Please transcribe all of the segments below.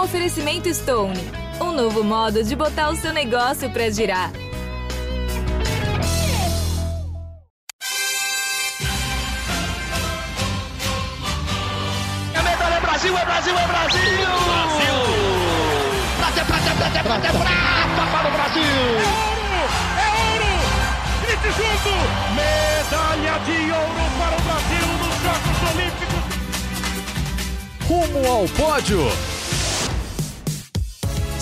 um oferecimento Stone, um novo modo de botar o seu negócio para girar. É medalha, é Brasil, é Brasil, é Brasil! Brasil! Prata, prata, prata, prata, prata para o Brasil! É ouro! Grite junto! Medalha de ouro para o Brasil nos Jogos Olímpicos! Rumo ao pódio!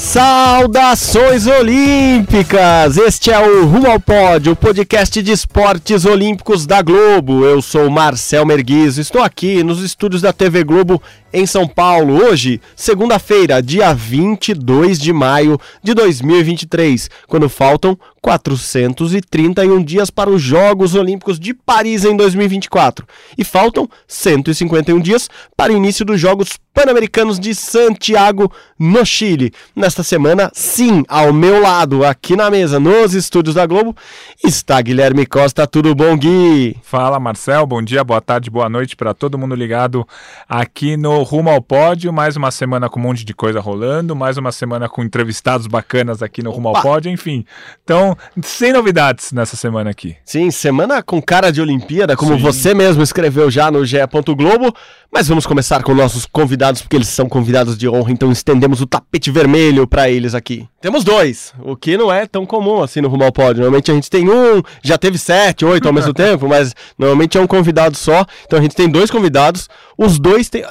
Saudações olímpicas! Este é o Rumo ao Pódio, o podcast de esportes olímpicos da Globo. Eu sou Marcel Merguiz, estou aqui nos estúdios da TV Globo em São Paulo. Hoje, segunda-feira, dia 22 de maio de 2023, quando faltam 431 dias para os Jogos Olímpicos de Paris em 2024 e faltam 151 dias para o início dos Jogos Pan-Americanos de Santiago, no Chile. Nesta semana, sim, ao meu lado, aqui na mesa, nos estúdios da Globo, está Guilherme Costa. Tudo bom, Gui? Fala, Marcel. Bom dia, boa tarde, boa noite para todo mundo ligado aqui no Rumo ao Pódio. Mais uma semana com um monte de coisa rolando, mais uma semana com entrevistados bacanas aqui no Rumo ao Pódio, enfim. Então, sem novidades nessa semana aqui. Sim, semana com cara de Olimpíada, como Sim. você mesmo escreveu já no GE. Globo. Mas vamos começar com nossos convidados, porque eles são convidados de honra, então estendemos o tapete vermelho para eles aqui. Temos dois, o que não é tão comum assim no Rumo ao Pódio. Normalmente a gente tem um, já teve sete, oito ao mesmo tempo, mas normalmente é um convidado só. Então a gente tem dois convidados, os dois têm.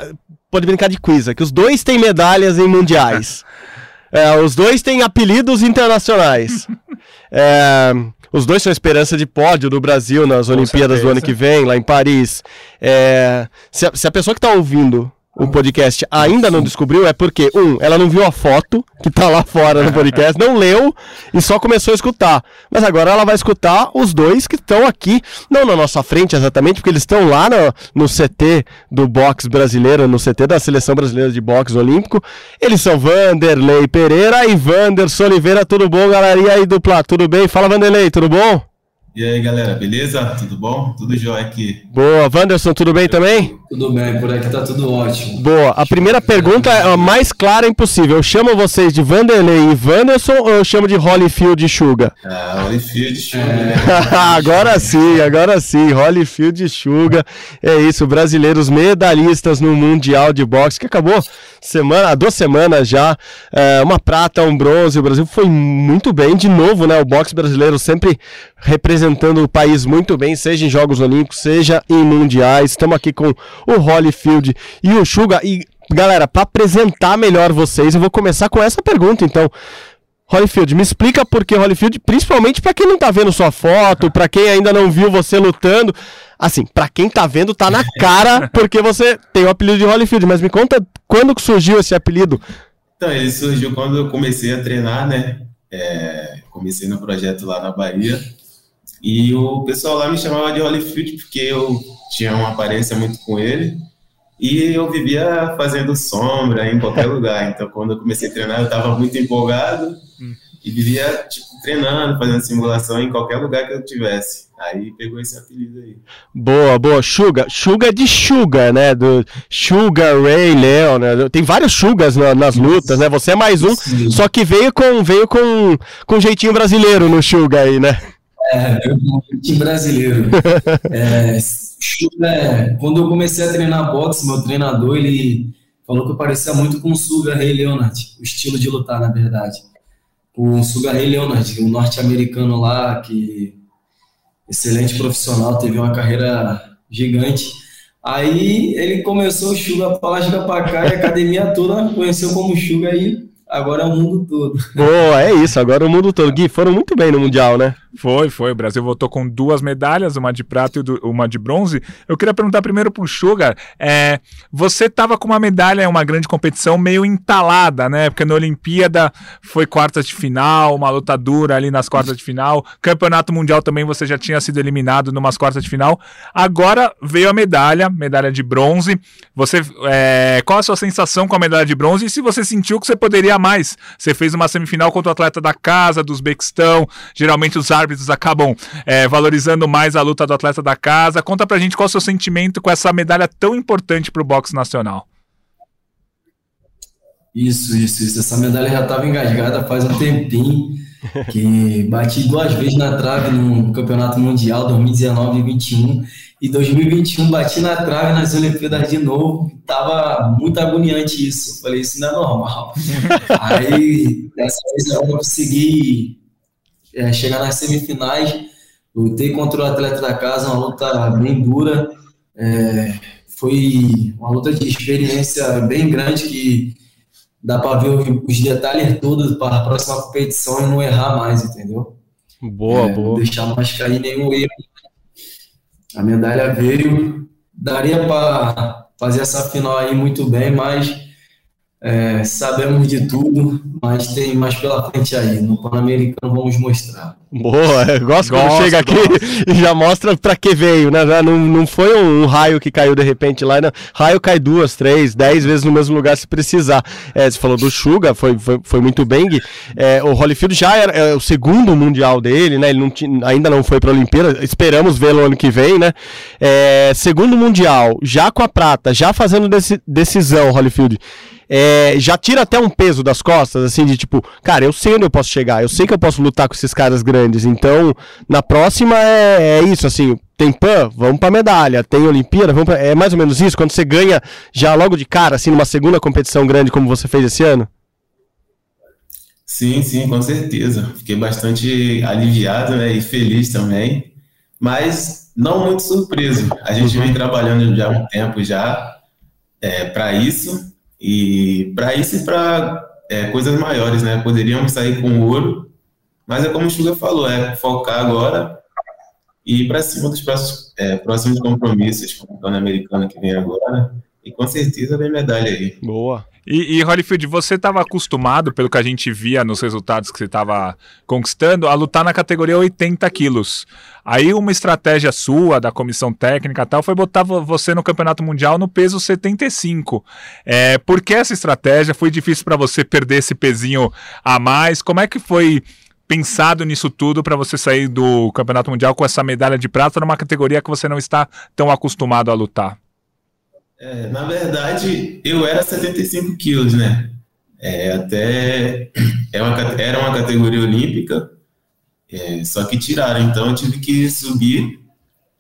Pode brincar de quiz, que os dois têm medalhas em mundiais. É, os dois têm apelidos internacionais. É, os dois são esperança de pódio do Brasil nas Olimpíadas do ano certeza. que vem, lá em Paris. É, se, a, se a pessoa que está ouvindo o podcast ainda não descobriu, é porque, um, ela não viu a foto que tá lá fora no podcast, não leu e só começou a escutar. Mas agora ela vai escutar os dois que estão aqui, não na nossa frente exatamente, porque eles estão lá no, no CT do boxe brasileiro, no CT da Seleção Brasileira de Boxe Olímpico. Eles são Vanderlei Pereira e Wanderson Oliveira. Tudo bom, galera? E aí, dupla? Tudo bem? Fala, Vanderlei, tudo bom? E aí, galera, beleza? Tudo bom? Tudo jóia aqui. Boa. Wanderson, tudo bem também? Tudo bem, por aqui tá tudo ótimo. Boa. A primeira pergunta é a mais clara impossível. Eu chamo vocês de Vanderlei e Wanderson ou eu chamo de Holyfield e Suga? Ah, Holyfield, show, né? agora sim, agora sim. Holyfield e Suga. É isso, brasileiros medalhistas no Mundial de Boxe, que acabou semana, há duas semanas já. É, uma prata, um bronze. O Brasil foi muito bem. De novo, né? O boxe brasileiro sempre representando o país muito bem, seja em Jogos Olímpicos, seja em Mundiais. Estamos aqui com o Holyfield e o Suga. E, galera, para apresentar melhor vocês, eu vou começar com essa pergunta, então. Holyfield, me explica por que Holyfield, principalmente pra quem não tá vendo sua foto, pra quem ainda não viu você lutando. Assim, pra quem tá vendo, tá na cara porque você tem o apelido de Holyfield, mas me conta quando que surgiu esse apelido? Então, ele surgiu quando eu comecei a treinar, né? É, comecei no projeto lá na Bahia. E o pessoal lá me chamava de Holyfield porque eu tinha uma aparência muito com ele. E eu vivia fazendo sombra em qualquer lugar. Então, quando eu comecei a treinar, eu estava muito empolgado e vivia tipo, treinando, fazendo simulação em qualquer lugar que eu tivesse. Aí pegou esse apelido aí. Boa, boa. Suga. Suga de Suga, né? Do Sugar Ray Leon, né? Tem vários Sugas na- nas lutas, né? Você é mais um, Sim. só que veio com veio com, com jeitinho brasileiro no Suga aí, né? É, eu sou um time brasileiro. É, é, quando eu comecei a treinar boxe, meu treinador, ele falou que eu parecia muito com o Suga Ray Leonard, o estilo de lutar, na verdade. O Suga Ray Leonard, um norte-americano lá, que excelente profissional, teve uma carreira gigante. Aí ele começou o Suga pra lá, pra cá, e a academia toda conheceu como Suga e agora é o mundo todo. Boa, é isso. Agora o mundo todo. Gui, foram muito bem no Mundial, né? Foi, foi. O Brasil voltou com duas medalhas, uma de prata e uma de bronze. Eu queria perguntar primeiro pro Sugar. É, você tava com uma medalha em uma grande competição meio entalada, né? Porque na Olimpíada foi quartas de final, uma luta dura ali nas quartas de final. Campeonato Mundial também você já tinha sido eliminado numas quartas de final. Agora veio a medalha, medalha de bronze. Você, é, qual a sua sensação com a medalha de bronze? E se você sentiu que você poderia mais? Você fez uma semifinal contra o atleta da casa, do Uzbequistão. Geralmente os árbitros acabam é, valorizando mais a luta do atleta da casa. Conta pra gente qual é o seu sentimento com essa medalha tão importante pro boxe nacional. Isso, isso, isso. Essa medalha já estava engasgada faz um tempinho. Que bati duas vezes na trave no Campeonato Mundial 2019 e 2021. E 2021 bati na trave nas Olimpíadas de novo. Tava muito agoniante isso. falei, isso não é normal. Aí, dessa vez eu consegui é, chegar nas semifinais. Lutei contra o atleta da casa, uma luta bem dura. É, foi uma luta de experiência bem grande que dá para ver os detalhes todos para a próxima competição e não errar mais, entendeu? Boa, é, boa. Não deixar mais cair nenhum erro. A medalha veio, daria para fazer essa final aí muito bem, mas é, sabemos de tudo, mas tem mais pela frente aí. No Pan-Americano vamos mostrar. Boa, eu gosto, gosto quando chega aqui e já mostra para que veio, né? Não, não foi um, raio que caiu de repente lá, né? Raio cai duas, três, dez vezes no mesmo lugar se precisar. É, você falou do Suga, foi, foi, foi muito bem. É, o Holyfield já era é, o segundo mundial dele, né? Ele não tinha, ainda não foi para a Olimpíada, esperamos vê-lo ano que vem, né? É, segundo mundial, já com a prata, já fazendo decisão, Holyfield é, já tira até um peso das costas, assim, de tipo, cara, eu sei onde eu posso chegar, eu sei que eu posso lutar com esses caras grandes, então na próxima é, é isso, assim, tem PAN, vamos pra medalha, tem Olimpíada, vamos pra... é mais ou menos isso, quando você ganha já logo de cara, assim, numa segunda competição grande como você fez esse ano? Sim, sim, com certeza. Fiquei bastante aliviado né, e feliz também, mas não muito surpreso. A gente vem trabalhando já há um tempo já é, para isso e para isso e para é, coisas maiores, né? Poderíamos sair com ouro, mas é como o Suga falou, é focar agora e ir para cima dos próximos, é, próximos compromissos, como o Pan-Americano que vem agora, e com certeza vem medalha aí. Boa. E, e Holyfield, você estava acostumado, pelo que a gente via nos resultados que você estava conquistando, a lutar na categoria 80 quilos. Aí uma estratégia sua, da comissão técnica tal, foi botar você no campeonato mundial no peso 75. É, por que essa estratégia? Foi difícil para você perder esse pezinho a mais? Como é que foi pensado nisso tudo para você sair do campeonato mundial com essa medalha de prata numa categoria que você não está tão acostumado a lutar? É, na verdade, eu era 75 quilos, né? É, até é uma, era uma categoria olímpica, é, só que tiraram, então eu tive que subir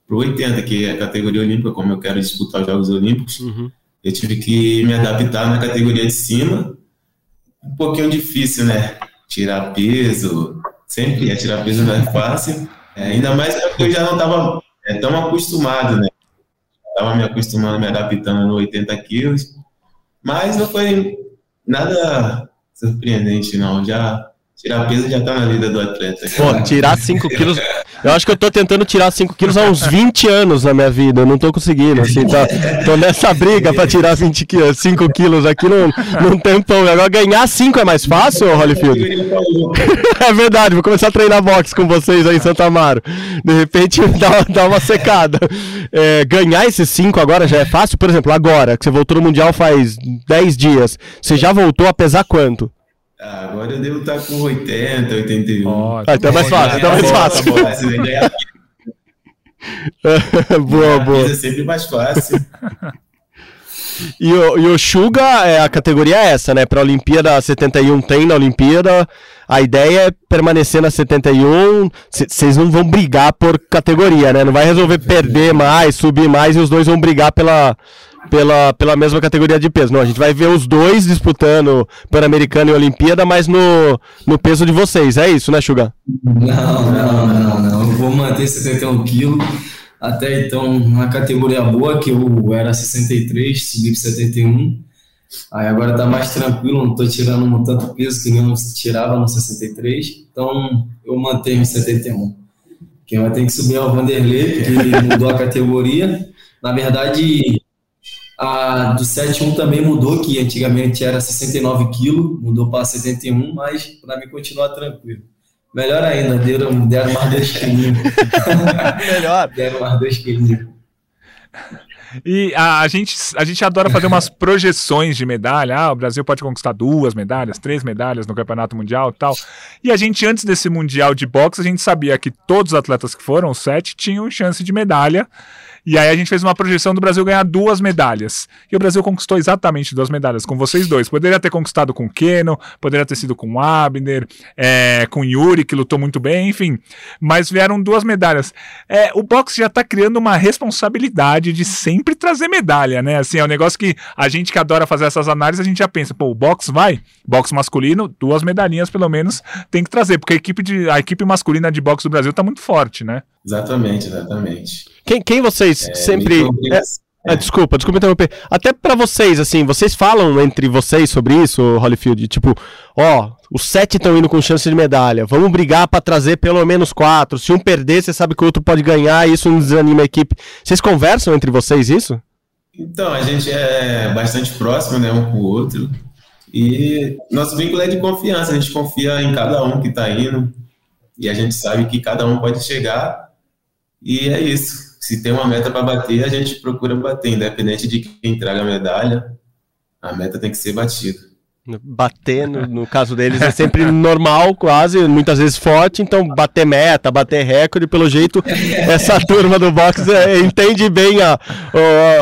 para 80, que é a categoria olímpica, como eu quero disputar os Jogos Olímpicos. Uhum. Eu tive que me adaptar na categoria de cima. Um pouquinho difícil, né? Tirar peso, sempre é tirar peso não é fácil. É, ainda mais porque eu já não estava é, tão acostumado, né? Estava me acostumando, me adaptando no 80 quilos, mas não foi nada surpreendente, não. Já tirar peso já tá na vida do atleta. Pô, tirar 5 quilos. Eu acho que eu tô tentando tirar 5 quilos há uns 20 anos na minha vida. Eu não tô conseguindo, assim, tá, tô nessa briga pra tirar 20 quilos, 5 quilos aqui num, num tempão. Agora ganhar 5 é mais fácil, Holyfield? é verdade, vou começar a treinar boxe com vocês aí em Santa Amaro. De repente dá, dá uma secada. É, ganhar esses 5 agora já é fácil? Por exemplo, agora, que você voltou no Mundial faz 10 dias, você já voltou a pesar quanto? Ah, agora eu devo estar com 80, 81. Oh, ah, então é mais fácil, então é mais fácil. boa, boa. É sempre mais fácil. E o, e o Suga, é, a categoria é essa, né? Para a Olimpíada 71 tem na Olimpíada. A ideia é permanecer na 71. Vocês não vão brigar por categoria, né? Não vai resolver perder mais, subir mais e os dois vão brigar pela, pela, pela mesma categoria de peso. Não, a gente vai ver os dois disputando Pan-Americano e Olimpíada, mas no, no peso de vocês. É isso, né, Suga? Não, não, não, não. Eu vou manter 71 quilos. Até então, uma categoria boa, que eu era 63, subi para 71. Aí agora tá mais tranquilo, não tô tirando tanto peso que nem eu tirava no 63. Então, eu mantenho 71. Quem vai ter que subir é o Vanderlei, ele mudou a categoria. Na verdade, a do 71 também mudou, que antigamente era 69 quilos, mudou para 71, mas para mim continuar tranquilo. Melhor ainda, deram, deram mais dois quilinhos. Melhor. deram mais dois quilinhos. E a, a, gente, a gente adora fazer umas projeções de medalha. Ah, o Brasil pode conquistar duas medalhas, três medalhas no Campeonato Mundial e tal. E a gente, antes desse Mundial de boxe, a gente sabia que todos os atletas que foram, sete, tinham chance de medalha. E aí a gente fez uma projeção do Brasil ganhar duas medalhas. E o Brasil conquistou exatamente duas medalhas, com vocês dois. Poderia ter conquistado com o Keno, poderia ter sido com o Abner, é, com o Yuri, que lutou muito bem, enfim. Mas vieram duas medalhas. É, o boxe já tá criando uma responsabilidade de sempre trazer medalha, né? Assim, é um negócio que a gente que adora fazer essas análises, a gente já pensa, pô, o boxe vai, boxe masculino, duas medalhinhas pelo menos tem que trazer, porque a equipe, de, a equipe masculina de boxe do Brasil tá muito forte, né? Exatamente, exatamente. Quem, quem vocês é, sempre. É, é, desculpa, desculpa interromper. Até para vocês, assim, vocês falam entre vocês sobre isso, Holyfield? Tipo, ó, os sete estão indo com chance de medalha. Vamos brigar para trazer pelo menos quatro. Se um perder, você sabe que o outro pode ganhar, isso não desanima a equipe. Vocês conversam entre vocês isso? Então, a gente é bastante próximo, né, um com o outro. E nosso vínculo é de confiança, a gente confia em cada um que está indo. E a gente sabe que cada um pode chegar e é isso. Se tem uma meta para bater, a gente procura bater, independente de quem traga a medalha, a meta tem que ser batida. Bater, no, no, caso deles, é sempre normal, quase, muitas vezes forte, então bater meta, bater recorde, pelo jeito, essa turma do boxe é, entende bem a,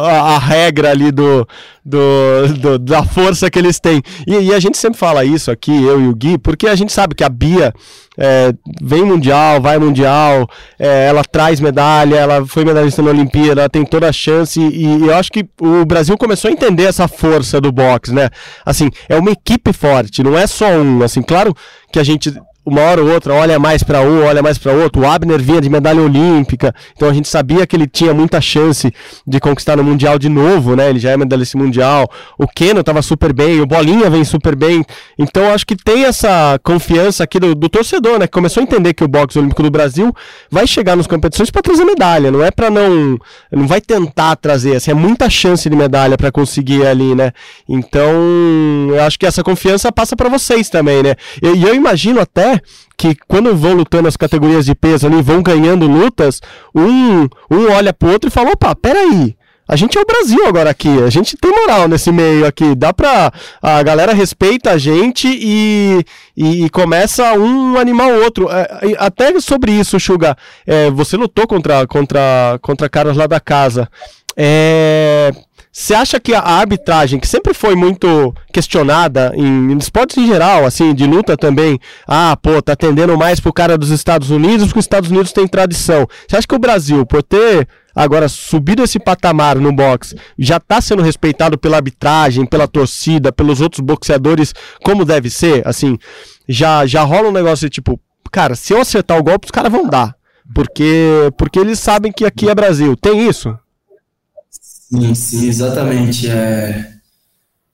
a, a, regra ali do, do, do, da força que eles têm. E, e, a gente sempre fala isso aqui, eu e o Gui, porque a gente sabe que a Bia é, vem mundial, vai mundial, é, ela traz medalha, ela foi medalhista na Olimpíada, ela tem toda a chance e, e, eu acho que o Brasil começou a entender essa força do boxe, né? Assim, é uma equipe forte, não é só um, assim, claro que a gente uma hora ou outra olha mais para um, olha mais para outro. O Abner vinha de medalha olímpica, então a gente sabia que ele tinha muita chance de conquistar no Mundial de novo, né? Ele já é medalhista mundial. O Keno estava super bem, o Bolinha vem super bem. Então acho que tem essa confiança aqui do, do, torcedor, né? Que começou a entender que o boxe olímpico do Brasil vai chegar nas competições para trazer medalha, não é para não. Não vai tentar trazer, assim, é muita chance de medalha para conseguir ali, né? Então eu acho que essa confiança passa para vocês também, né? E eu, eu imagino até que quando vão lutando as categorias de peso ali, vão ganhando lutas, um, um olha pro outro e fala, opa, peraí, a gente é o Brasil agora aqui, a gente tem moral nesse meio aqui, dá pra. A galera respeita a gente e, e, e começa um animar outro. É, até sobre isso, Suga, é, você lutou contra, contra, contra caras lá da casa. É, você acha que a arbitragem, que sempre foi muito questionada em, em esportes em geral, assim, de luta também, ah, pô, tá atendendo mais pro cara dos Estados Unidos, porque os Estados Unidos têm tradição. Você acha que o Brasil, por ter agora subido esse patamar no boxe, já tá sendo respeitado pela arbitragem, pela torcida, pelos outros boxeadores, como deve ser? Assim, já, já rola um negócio de tipo, cara, se eu acertar o golpe, os caras vão dar. Porque, porque eles sabem que aqui é Brasil. Tem isso? Sim, sim, exatamente. É,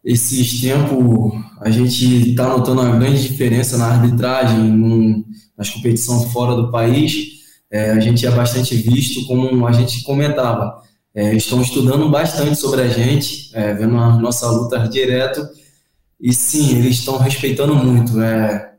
esses tempos a gente está notando uma grande diferença na arbitragem, num, nas competições fora do país. É, a gente é bastante visto, como a gente comentava. É, estão estudando bastante sobre a gente, é, vendo a nossa luta direto. E sim, eles estão respeitando muito. É,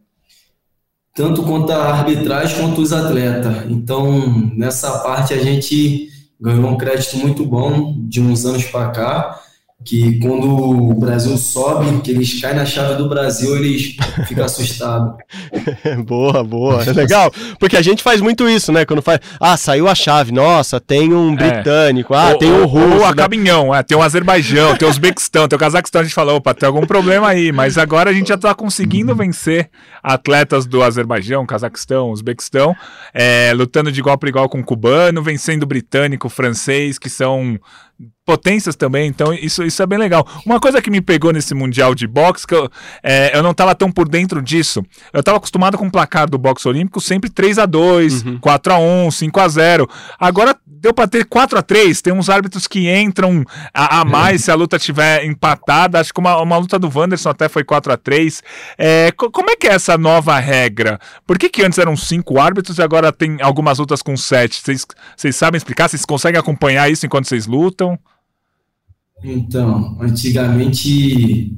tanto quanto a arbitragem quanto os atletas. Então, nessa parte a gente ganhou um crédito muito bom de uns anos para cá, que quando o Brasil sobe, que eles caem na chave do Brasil, eles ficam assustados. boa, boa. É legal, porque a gente faz muito isso, né? Quando faz, ah, saiu a chave, nossa, tem um é. britânico, ah, tem um russo. Ou a Caminhão, é, tem o Azerbaijão, tem o Uzbequistão, tem o Cazaquistão, a gente fala, opa, tem algum problema aí, mas agora a gente já tá conseguindo vencer atletas do Azerbaijão, Cazaquistão, Uzbequistão, é, lutando de igual para igual com o cubano, vencendo o britânico, o francês, que são potências também, então isso, isso é bem legal. Uma coisa que me pegou nesse Mundial de Boxe, que eu, é, eu não estava tão por dentro disso, eu estava acostumado com o placar do boxe olímpico sempre 3 a 2 uhum. 4 a 1 5 a 0 Agora deu para ter 4 a 3 tem uns árbitros que entram a, a mais se a luta tiver empatada, acho que uma, uma luta do Wanderson até foi 4 a 3 é, Como é que é essa nova regra? Por que, que antes eram 5 árbitros e agora tem algumas lutas com 7? Vocês sabem explicar? Vocês conseguem acompanhar isso enquanto vocês lutam? Então, antigamente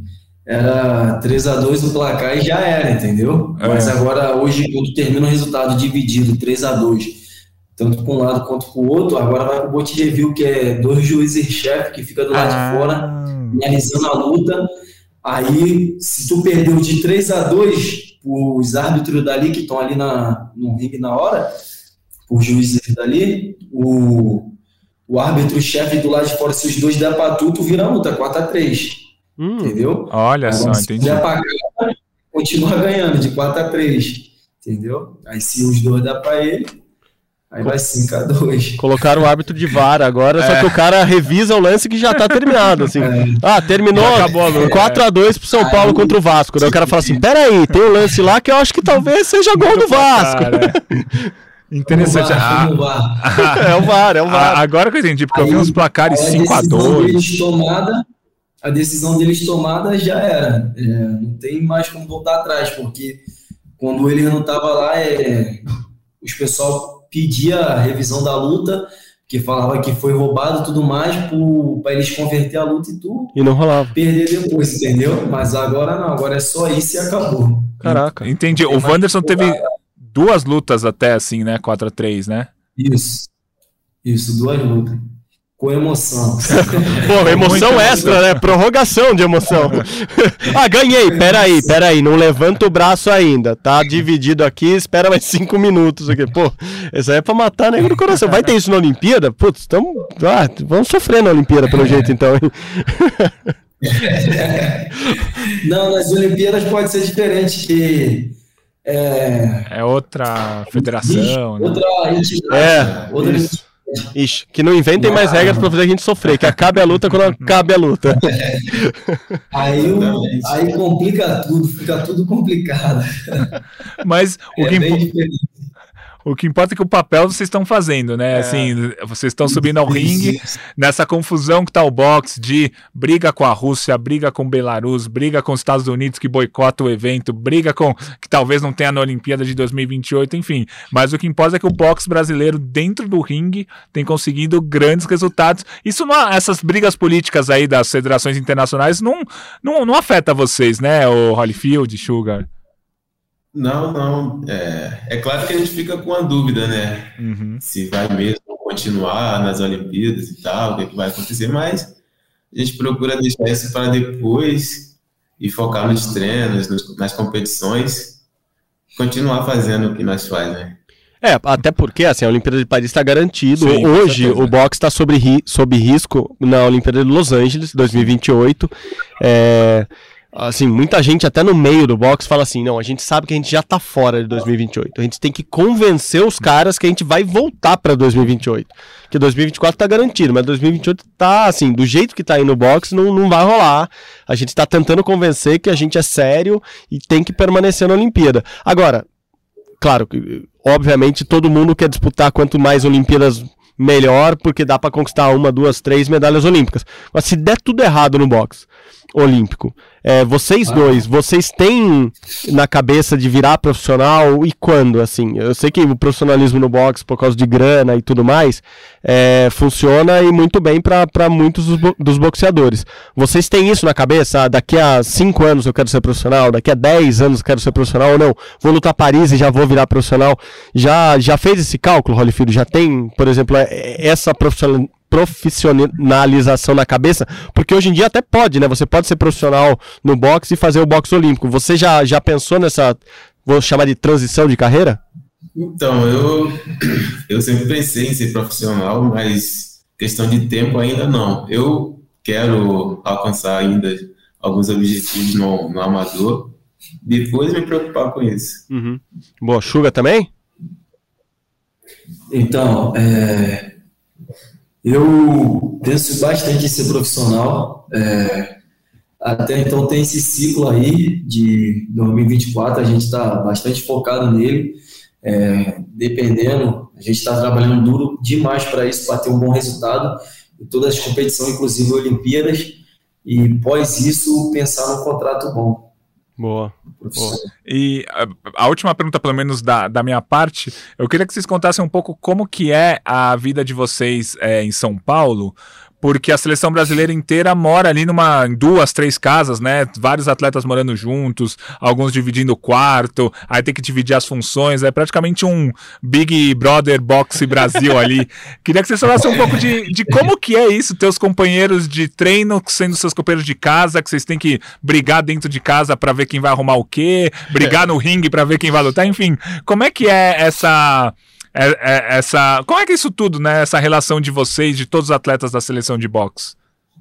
era 3 a 2 no placar e já era, entendeu? É. Mas agora, hoje, quando termina o resultado dividido 3 a 2 tanto para um lado quanto para o outro. Agora vai para o bot review, que é dois juízes-chefe que fica do lado Ah. de fora, analisando a luta. Aí, se tu perdeu de 3 a 2 os árbitros dali que estão ali na, no ringue na hora, os juízes dali, o, o árbitro-chefe do lado de fora, se os dois der pra tu, tu vira a luta, 4 a 3 Hum, entendeu? Olha só, Agora, se entendi. der pra cá, continua ganhando de 4 a 3 entendeu? Aí se os dois der pra ele, aí vai 5 a 2 Colocaram o árbitro de VAR agora, só que o cara revisa o lance que já tá terminado, assim. Ah, terminou acabou a luta. 4x2 pro São Paulo contra o Vasco. Daí o cara fala assim, peraí, tem um lance lá que eu acho que talvez seja gol do Vasco. Cara, Interessante. Ah, Vamos lá. É o VAR, é o a- VAR. agora que eu entendi, porque eu vi Aí- uns placares Aí a 5x2. decisão deles tomada, a decisão deles tomada já era. É, não tem mais como voltar atrás, porque quando ele não estava lá, é, os pessoal pedia a revisão da luta, que falava que foi roubado e tudo mais, para eles converter a luta e tu E não rolava. perder depois, entendeu? Mas agora não, agora é só isso e acabou. Caraca. Entendi. O Wanderson teve duas lutas até assim, né? 4x3, né? Isso. Isso, duas lutas. Com emoção. Pô, emoção extra, né? Prorrogação de emoção. ah, ganhei. Peraí, peraí. Não levanta o braço ainda. Tá dividido aqui, espera mais cinco minutos aqui. Pô, isso aí é pra matar negro do coração. Vai ter isso na Olimpíada? Putz, tamo, ah, vamos sofrer na Olimpíada, pelo jeito, então. Não, nas Olimpíadas pode ser diferente, que é, É outra federação, né? outra entidade. É, outra isso. Ixi, que não inventem mais regras pra fazer a gente sofrer, que acabe a luta quando acabe a luta. Aí, o- aí complica tudo, fica tudo complicado. Mas o É que, impo-. O que importa é que o papel vocês estão fazendo, É. né? Assim, vocês estão subindo ao ringue, nessa confusão que tá o boxe de briga com a Rússia, briga com Belarus, briga com os Estados Unidos que boicota o evento, briga com que talvez não tenha na Olimpíada de 2028, enfim. Mas o que importa é que o boxe brasileiro dentro do ringue tem conseguido grandes resultados. Isso não, essas brigas políticas aí das federações internacionais não, não, não afeta vocês, né, o Holyfield, Sugar? Não, não. É, é claro que a gente fica com a dúvida, né? Uhum. Se vai mesmo continuar nas Olimpíadas e tal, o que, é que vai acontecer, mas a gente procura deixar isso para depois e focar nos treinos, nos- nas competições, continuar fazendo o que nós faz, né? É, até porque assim, a Olimpíada de Paris está garantido. Sim, Hoje o boxe está sob, ri- risco na Olimpíada de Los Angeles 2028. É, assim, muita gente até no meio do boxe fala assim, não, a gente sabe que a gente já tá fora de 2028. A gente tem que convencer os caras que a gente vai voltar para 2028. Que 2024 tá garantido, mas 2028 tá assim, do jeito que tá aí no boxe não, não vai rolar. A gente tá tentando convencer que a gente é sério e tem que permanecer na Olimpíada. Agora, claro, obviamente todo mundo quer disputar quanto mais Olimpíadas melhor, porque dá pra conquistar uma, duas, três medalhas olímpicas. Mas se der tudo errado no boxe olímpico, é, vocês dois, vocês têm na cabeça de virar profissional e quando, assim? Eu sei que o profissionalismo no boxe, por causa de grana e tudo mais, é, funciona e muito bem para muitos dos, bo- dos boxeadores. Vocês têm isso na cabeça? Ah, daqui a 5 anos eu quero ser profissional, daqui a 10 anos eu quero ser profissional ou não? Vou lutar Paris e já vou virar profissional. Já, já fez esse cálculo, Holyfield? Já tem, por exemplo, é- é- essa profissional- profissionalização na cabeça? Porque hoje em dia até pode, né? Você pode ser profissional no boxe e fazer o boxe olímpico. Você já, já pensou nessa, vou chamar de transição de carreira? Então, eu, eu sempre pensei em ser profissional, mas questão de tempo ainda não. Eu quero alcançar ainda alguns objetivos no, no amador, depois me preocupar com isso. Boa, Suga também? Então, é, eu penso bastante em ser profissional. é, até então tem esse ciclo aí de 2024, a gente está bastante focado nele. é, dependendo, a gente está trabalhando duro demais para isso, para ter um bom resultado em todas as competições, inclusive Olimpíadas. E pós isso, pensar num contrato bom. Boa. profissional. E a, a última pergunta, pelo menos da, da minha parte, eu queria que vocês contassem um pouco como que é a vida de vocês é, em São Paulo, porque a seleção brasileira inteira mora ali numa duas, três casas, né? Vários atletas morando juntos, alguns dividindo o quarto, aí tem que dividir as funções, é praticamente um Big Brother Boxe Brasil ali. Queria que você falasse um pouco de, de como que é isso, teus companheiros de treino sendo seus companheiros de casa, que vocês têm que brigar dentro de casa para ver quem vai arrumar o quê, brigar no ringue para ver quem vai lutar, enfim. Como é que é essa é, é, essa. Como é que é isso tudo, né? Essa relação de vocês, de todos os atletas da seleção de boxe?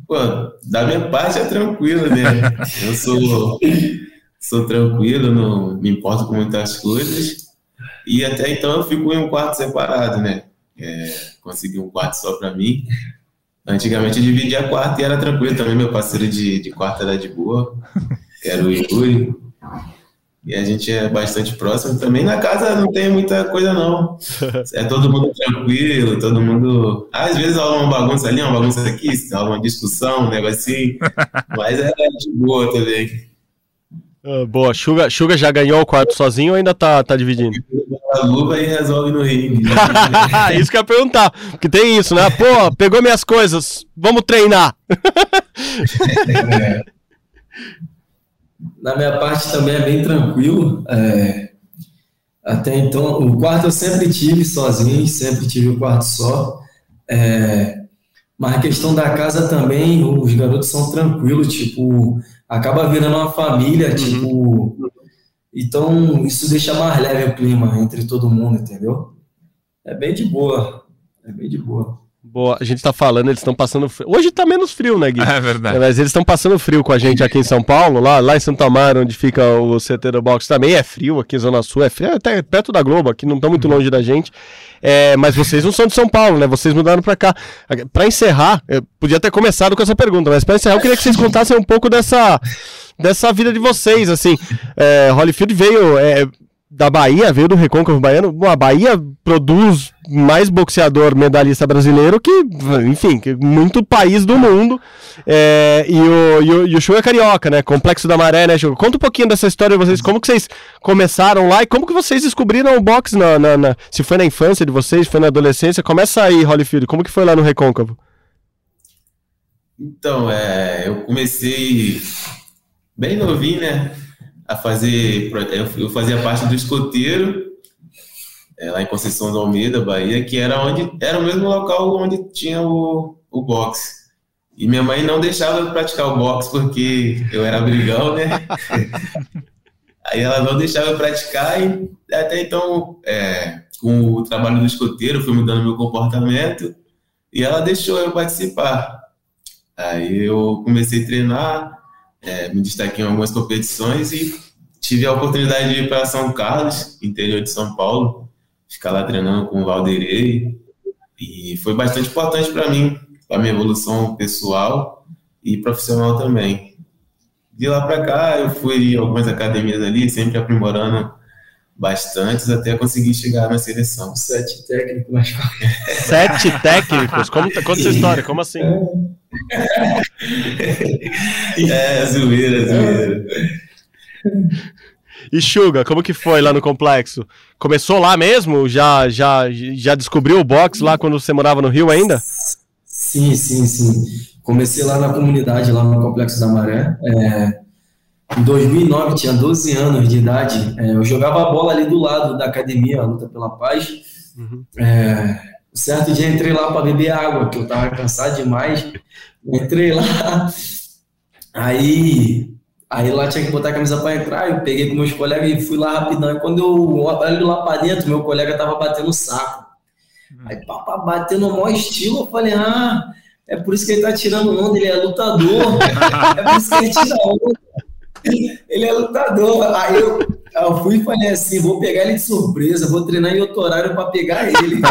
Pô, da minha parte é tranquilo, né? Eu sou, sou tranquilo, não me importo com muitas coisas. E até então eu fico em um quarto separado, né? É, consegui um quarto só para mim. Antigamente eu dividia quarto e era tranquilo também. Meu parceiro de, de quarto era de boa, era o Yuri. E a gente é bastante próximo também. Na casa não tem muita coisa, não. É todo mundo tranquilo, todo mundo. Às vezes rola uma bagunça ali, uma bagunça aqui, rola uma discussão, um negocinho. Mas é de boa também. Uh, boa, Suga, Suga já ganhou o quarto sozinho ou ainda tá, tá dividindo? A luva e resolve no ringue. isso que eu ia perguntar. Porque tem isso, né? Pô, pegou minhas coisas, vamos treinar. é. Na minha parte também é bem tranquilo. É, até então, o quarto eu sempre tive sozinho, sempre tive o quarto só. É, mas a questão da casa também, os garotos são tranquilos, tipo, acaba virando uma família, uhum. tipo. Então, isso deixa mais leve o clima entre todo mundo, entendeu? É bem de boa. É bem de boa. Boa, a gente tá falando, eles estão passando frio. Hoje tá menos frio, né, Gui? É verdade. Mas eles estão passando frio com a gente aqui em São Paulo, lá, lá em Santo Amaro, onde fica o CT do Box, também é frio, aqui em Zona Sul é frio, até perto da Globo, aqui não estão muito longe da gente. É, mas vocês não são de São Paulo, né? Vocês mudaram pra cá. Pra encerrar, eu podia ter começado com essa pergunta, mas pra encerrar eu queria que vocês contassem um pouco dessa, dessa vida de vocês, assim. É, Holyfield veio... É, da Bahia, veio do Recôncavo Baiano. a Bahia produz mais boxeador medalhista brasileiro que, enfim, que muito país do mundo. É, e, o, e, o, e o show é carioca, né? Complexo da Maré, né, show? Conta um pouquinho dessa história de vocês, como que vocês começaram lá e como que vocês descobriram o boxe na, na, na se foi na infância de vocês, foi na adolescência. Começa aí, Holyfield, como que foi lá no Recôncavo? Então, é, eu comecei bem novinho, né? A fazer. Eu fazia parte do escoteiro, é, lá em Conceição do Almeida, Bahia, que era onde era o mesmo local onde tinha o, o boxe. E minha mãe não deixava eu praticar o boxe porque eu era brigão, né? Aí ela não deixava eu praticar e até então, é, com o trabalho do escoteiro, fui mudando meu comportamento e ela deixou eu participar. Aí eu comecei a treinar, é, me destaquei em algumas competições e tive a oportunidade de ir para São Carlos, interior de São Paulo, ficar lá treinando com o Valderei. E foi bastante importante para mim, para minha evolução pessoal e profissional também. De lá para cá, eu fui em algumas academias ali, sempre aprimorando bastantes até conseguir chegar na seleção. Sete técnicos, mas... Sete técnicos? Como, conta essa história, como assim? É, zoeira, zoeira. E Suga, como que foi lá no complexo? Começou lá mesmo? Já, já, já descobriu o box lá quando você morava no Rio ainda? Sim, sim, sim. Comecei lá na comunidade, lá no Complexo da Maré. É, em 2009, tinha 12 anos de idade. É, eu jogava a bola ali do lado da academia, a Luta pela Paz. Uhum. É, certo dia entrei lá para beber água, que eu tava cansado demais. Entrei lá, aí Aí lá tinha que botar a camisa para entrar, eu peguei com meus colegas e fui lá rapidão. E quando eu olho lá para dentro, meu colega tava batendo o saco. Hum. Aí, papá, batendo no maior estilo, eu falei, ah, é por isso que ele tá tirando onda, ele é lutador. é por isso que ele tira onda. Ele é lutador. Aí eu, eu fui e falei assim, vou pegar ele de surpresa, vou treinar em outro horário para pegar ele.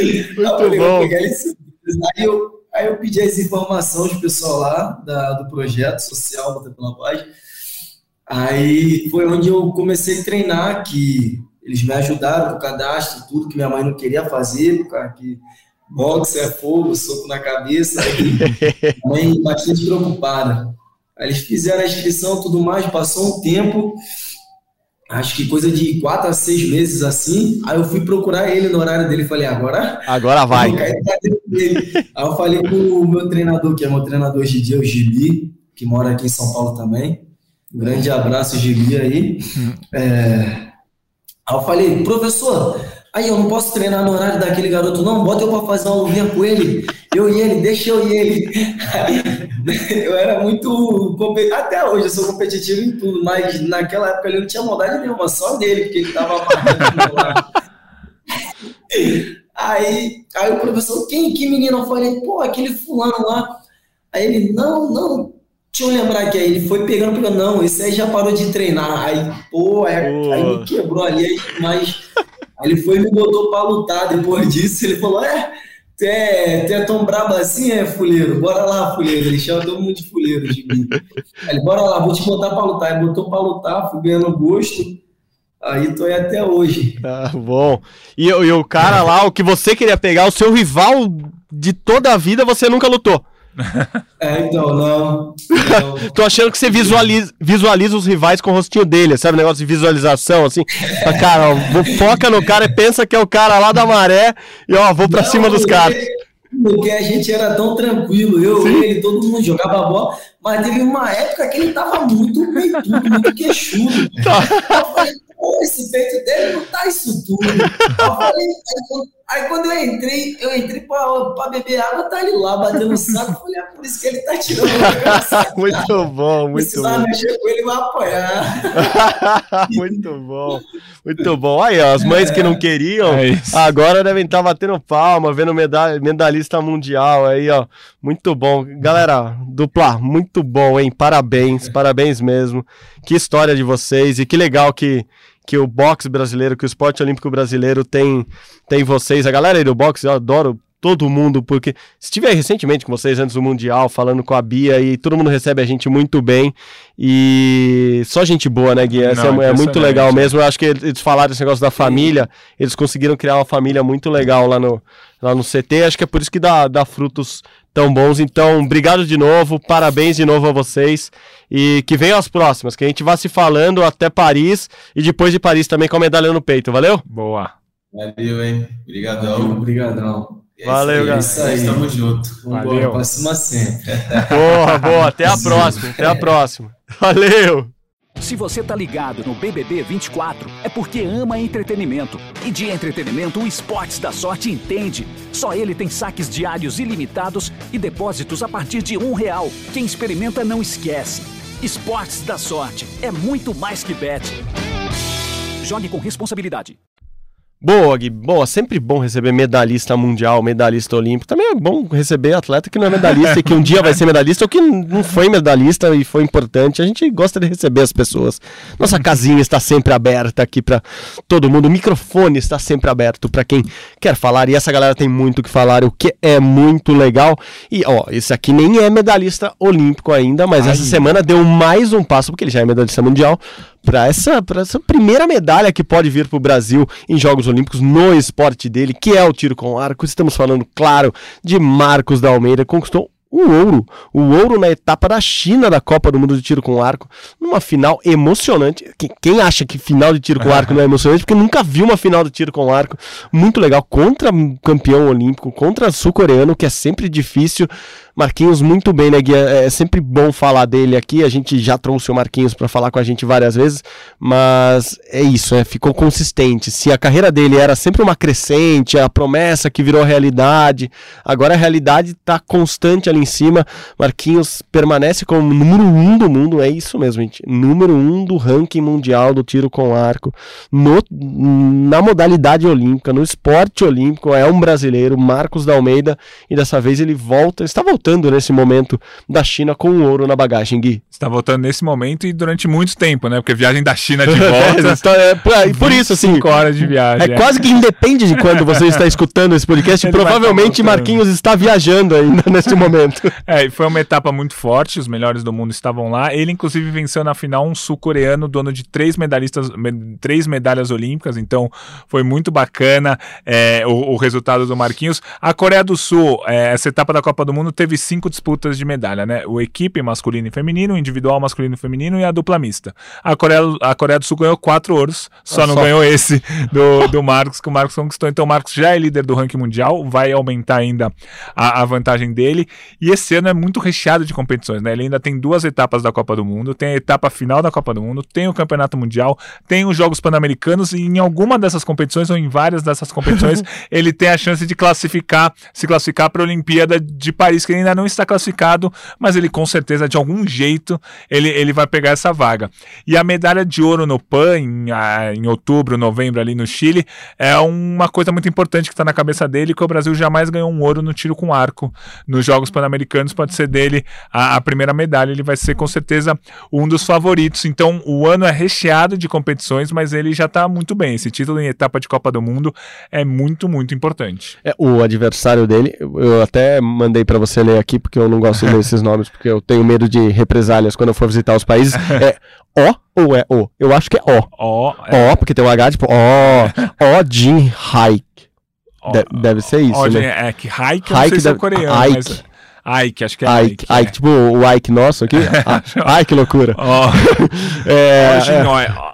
Muito eu falei, bom. Vou pegar ele de surpresa. Aí eu Aí eu pedi as informações do pessoal lá da, do projeto social Luta pela Paz. Aí foi onde eu comecei a treinar, que eles me ajudaram com o cadastro, tudo que minha mãe não queria fazer, cara, que boxe é fogo, soco na cabeça. mãe bastante preocupada. Aí eles fizeram a inscrição tudo mais, passou um tempo. acho que coisa de quatro a seis meses assim. Aí eu fui procurar ele no horário dele. Falei, agora. Agora vai. Aí eu falei com o meu treinador, que é meu treinador hoje em dia, o Gibi, que mora aqui em São Paulo também. Um grande abraço, Gibi aí. É... Aí eu falei, professor, aí eu não posso treinar no horário daquele garoto, não. Bota eu pra fazer uma luvinha com ele. Eu e ele, deixa eu e ele. eu era muito. Até hoje eu sou competitivo em tudo, mas naquela época ele não tinha maldade nenhuma, só dele, porque ele tava. Aí, aí o professor, quem, que menino? Eu falei, pô, aquele fulano lá. Aí ele, não, não, deixa eu lembrar que aí ele foi pegando, pegando, não, esse aí já parou de treinar. Aí, pô, aí, aí me quebrou ali, mas aí ele foi e me botou pra lutar. Depois disso, ele falou, é, tu é, tu é tão brabo assim, é, fuleiro? Bora lá, fuleiro. Ele chama todo mundo de fuleiro de mim. Ele, bora lá, vou te botar pra lutar. Ele botou pra lutar, fui ganhando gosto. Aí tô aí até hoje. Ah, bom. E, e o cara lá, o que você queria pegar, o seu rival de toda a vida, você nunca lutou. É, então, não. não. Tô achando que você visualiza, visualiza os rivais com o rostinho dele, sabe? Negócio de visualização, assim. Cara, ó, foca no cara e pensa que é o cara lá da maré e ó, vou pra Não, cima dos caras. Porque a gente era tão tranquilo, eu, ele, todo mundo jogava bola, mas teve uma época que ele tava muito peitudo, muito queixudo. Tá. Eu falei, pô, esse peito dele não tá isso tudo. Eu falei, aí, quando- aí quando eu entrei, eu entrei pra, pra beber água, tá ele lá batendo o saco, eu falei, é por isso que ele tá tirando o muito bom, muito Precisar bom. mexer com ele, vai apanhar. muito bom, muito bom. Aí, ó, as mães que não queriam, É agora devem estar batendo palma, vendo medalha, medalhista mundial aí, ó. Muito bom. Galera, dupla, muito bom, hein? Parabéns, parabéns mesmo. Que história de vocês e que legal que, que o boxe brasileiro, que o esporte olímpico brasileiro tem, tem vocês. A galera aí do boxe, eu adoro todo mundo, porque estive aí recentemente com vocês antes do Mundial, falando com a Bia e todo mundo recebe a gente muito bem e só gente boa, né, Gui? Não, é, é muito legal mesmo. Eu acho que eles falaram esse negócio da família, eles conseguiram criar uma família muito legal lá no, lá no CT. Acho que é por isso que dá, dá frutos tão bons. Então, obrigado de novo, parabéns de novo a vocês e que venham as próximas, que a gente vá se falando até Paris e depois de Paris também com a medalha no peito, valeu? Boa. Valeu, hein? Obrigadão. Obrigadão. É Valeu, galera. Isso aí. Estamos juntos. Vambora, Valeu. pra cima sempre. Boa, boa, até a próxima, até a próxima. Valeu! Se você tá ligado no BBB 24, é porque ama entretenimento. E de entretenimento, o Esportes da Sorte entende. Só ele tem saques diários ilimitados e depósitos a partir de um real. Quem experimenta não esquece. Esportes da Sorte é muito mais que bet. Jogue com responsabilidade. Boa, Gui. Boa, sempre bom receber medalhista mundial, medalhista olímpico. Também é bom receber atleta que não é medalhista e que um dia vai ser medalhista ou que não foi medalhista e foi importante. A gente gosta de receber as pessoas. Nossa casinha está sempre aberta aqui para todo mundo. O microfone está sempre aberto para quem quer falar. E essa galera tem muito o que falar, o que é muito legal. E, ó, esse aqui nem é medalhista olímpico ainda, mas essa semana deu mais um passo, porque ele já é medalhista mundial, para essa, essa primeira medalha que pode vir para o Brasil em Jogos Olímpicos no esporte dele, que é o tiro com arco. Estamos falando, claro, de Marcos da Almeida, conquistou o ouro, o ouro na etapa da China da Copa do Mundo de tiro com arco, numa final emocionante. Quem, acha que final de tiro com arco não é emocionante, porque nunca viu uma final de tiro com arco muito legal contra campeão olímpico, contra sul-coreano, que é sempre difícil. Marquinhos muito bem, né, Gui? É é sempre bom falar dele aqui. A gente já trouxe o Marquinhos para falar com a gente várias vezes, mas é isso, né? Ficou consistente. Se a carreira dele era sempre uma crescente, a promessa que virou realidade, agora a realidade está constante ali em cima. Marquinhos permanece como número um do mundo, é isso mesmo, gente. Número um do ranking mundial do tiro com arco, no, na modalidade olímpica, no esporte olímpico. É um brasileiro, Marcos da Almeida, e dessa vez ele volta, está voltando nesse momento da China com o ouro na bagagem, Gui. Está voltando nesse momento e durante muito tempo, né? Porque viagem da China de É, volta. então, é, por, e por isso, assim, 5 horas de viagem. é quase que independe de quando você está escutando esse podcast, Ele provavelmente voltando. Marquinhos está viajando ainda nesse momento. É, e foi uma etapa muito forte, os melhores do mundo estavam lá. Ele, inclusive, venceu na final um sul-coreano, dono de três, medalhistas, me- três medalhas olímpicas, então foi muito bacana é, o, o resultado do Marquinhos. A Coreia do Sul, é, essa etapa da Copa do Mundo, teve teve cinco disputas de medalha, né? O equipe masculino e feminino, o individual masculino e feminino e a dupla mista. A Coreia, a Coreia do Sul ganhou quatro ouros, só Ah, não só. ganhou esse do, do Marcos, que o Marcos conquistou. Então o Marcos já é líder do ranking mundial, vai aumentar ainda a, a vantagem dele. E esse ano é muito recheado de competições, né? Ele ainda tem duas etapas da Copa do Mundo, tem a etapa final da Copa do Mundo, tem o Campeonato Mundial, tem os Jogos Pan-Americanos e em alguma dessas competições ou em várias dessas competições ele tem a chance de classificar, se classificar para a Olimpíada de Paris, que ele ainda não está classificado, mas ele com certeza de algum jeito ele, ele vai pegar essa vaga. E a medalha de ouro no PAN em, ah, em outubro, novembro ali no Chile é uma coisa muito importante que está na cabeça dele, que o Brasil jamais ganhou um ouro no tiro com arco nos Jogos Pan-Americanos, pode ser dele a, a primeira medalha, ele vai ser com certeza um dos favoritos. Então o ano é recheado de competições, mas ele já está muito bem. Esse título em etapa de Copa do Mundo é muito, muito importante. É, o adversário dele, eu até mandei pra você ler aqui, porque eu não gosto de ler esses nomes, porque eu tenho medo de represálias quando eu for visitar os países. É O ou é O? Eu acho que é O. Ó, O, porque tem um H, tipo, O, O Jin Haik. De- deve ser isso, ó, né? É que Haik, eu não Haik sei se é coreano, Ike. mas... Ike, acho que é Ike, Ike. Ike, tipo o Ike nosso aqui. Ah, Ai, que loucura. Ó, É, Ojin,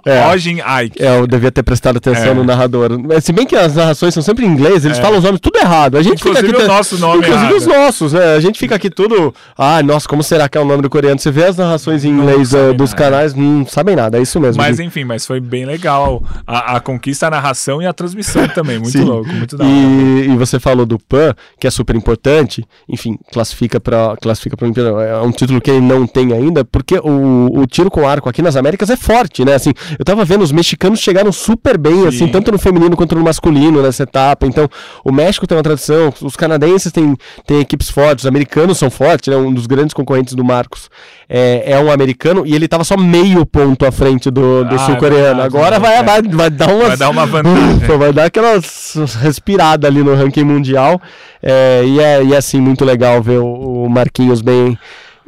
é, é. Ojin Ike. é, eu devia ter prestado atenção É. no narrador. Se bem que as narrações são sempre em inglês, eles É. falam os nomes tudo errado. A gente Inclusive fica aqui. o nosso nome Inclusive errado. os nossos, né? A gente fica aqui tudo. Ah, nossa, como será que é o nome do coreano? Você vê as narrações em inglês eh, dos nada. canais, não sabem nada. É isso mesmo. Mas enfim, mas foi bem legal a, a conquista, a narração e a transmissão também. Muito louco, muito da hora. E, e você falou do PAN, que é super importante, enfim, classifica para classifica para Olimpíada. É um título que ele não tem ainda, porque o, o tiro com arco aqui nas Américas é forte, né? Assim, eu tava vendo os mexicanos chegaram super bem, assim, Sim. tanto no feminino quanto no masculino nessa etapa. Então, o México tem uma tradição, os canadenses têm, têm equipes fortes, os americanos são fortes, né? Um dos grandes concorrentes do Marcos é, é um americano e ele tava só meio ponto à frente do, do Ah, sul-coreano. é Agora vai, vai, vai dar umas, Vai dar uma vantagem. Ufa, vai dar aquela respirada ali no ranking mundial. É, e, é, e é assim, muito legal ver o Marquinhos bem.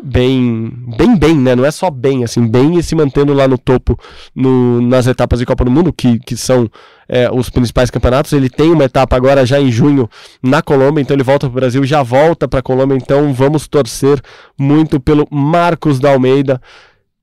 Bem, bem, bem, né? Não é só bem, assim, bem e se mantendo lá no topo no, nas etapas de Copa do Mundo, que, que são é, os principais campeonatos. Ele tem uma etapa agora já em junho na Colômbia, então ele volta para o Brasil, já volta para a Colômbia. Então vamos torcer muito pelo Marcos da Almeida,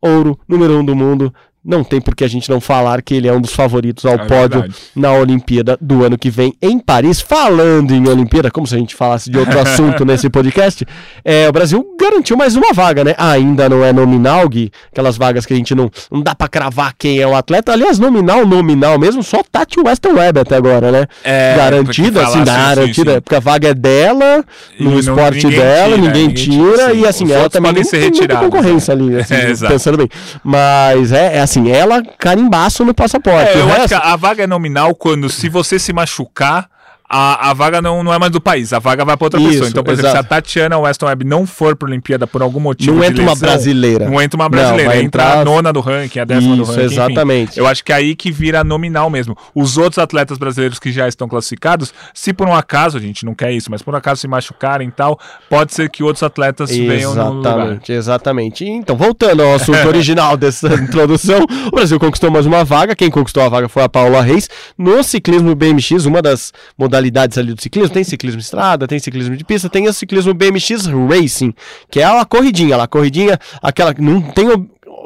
ouro, número um do mundo. Não tem por que a gente não falar que ele é um dos favoritos ao É pódio verdade. na Olimpíada do ano que vem em Paris. Falando em Olimpíada, como se a gente falasse de outro assunto nesse podcast, é, o Brasil garantiu mais uma vaga, né? Ainda não é nominal, Gui, aquelas vagas que a gente não, não dá pra cravar quem é o atleta. Aliás, nominal, nominal mesmo, só Tati Weston Webb até agora, né? É, garantida, assim, garantida, sim, sim. porque a vaga é dela, E no não- esporte ninguém dela, tira, ninguém, ninguém tira, tira, sim. e assim, Os ela também podem não ser tem muita retirados, concorrência ali, assim, É, pensando bem. Mas é, é assim, ela carimbaço no passaporte. É, eu o acho resto- que a vaga é nominal quando, se você se machucar, a, a vaga não, não é mais do país, a vaga vai para outra Isso, pessoa. Então, por exemplo, se exato. a Tatiana Weston Webb não for para Olimpíada por algum motivo. Não entra uma lesão, brasileira. Não entra uma Não, brasileira, vai entra entrar- a nona do ranking, a décima do Isso, ranking. enfim. exatamente. Eu acho que é aí que vira nominal mesmo. Os outros atletas brasileiros que já estão classificados, se por um acaso, a gente não quer isso, mas por um acaso se machucarem e tal, pode ser que outros atletas venham no lugar. Exatamente, exatamente. Então, voltando ao assunto original dessa introdução, o Brasil conquistou mais uma vaga. Quem conquistou a vaga foi a Paula Reis. No ciclismo BMX, uma das modalidades ali do ciclismo, tem ciclismo estrada, tem ciclismo de pista, tem o ciclismo BMX Racing, que é a corridinha, a corridinha, aquela que não tem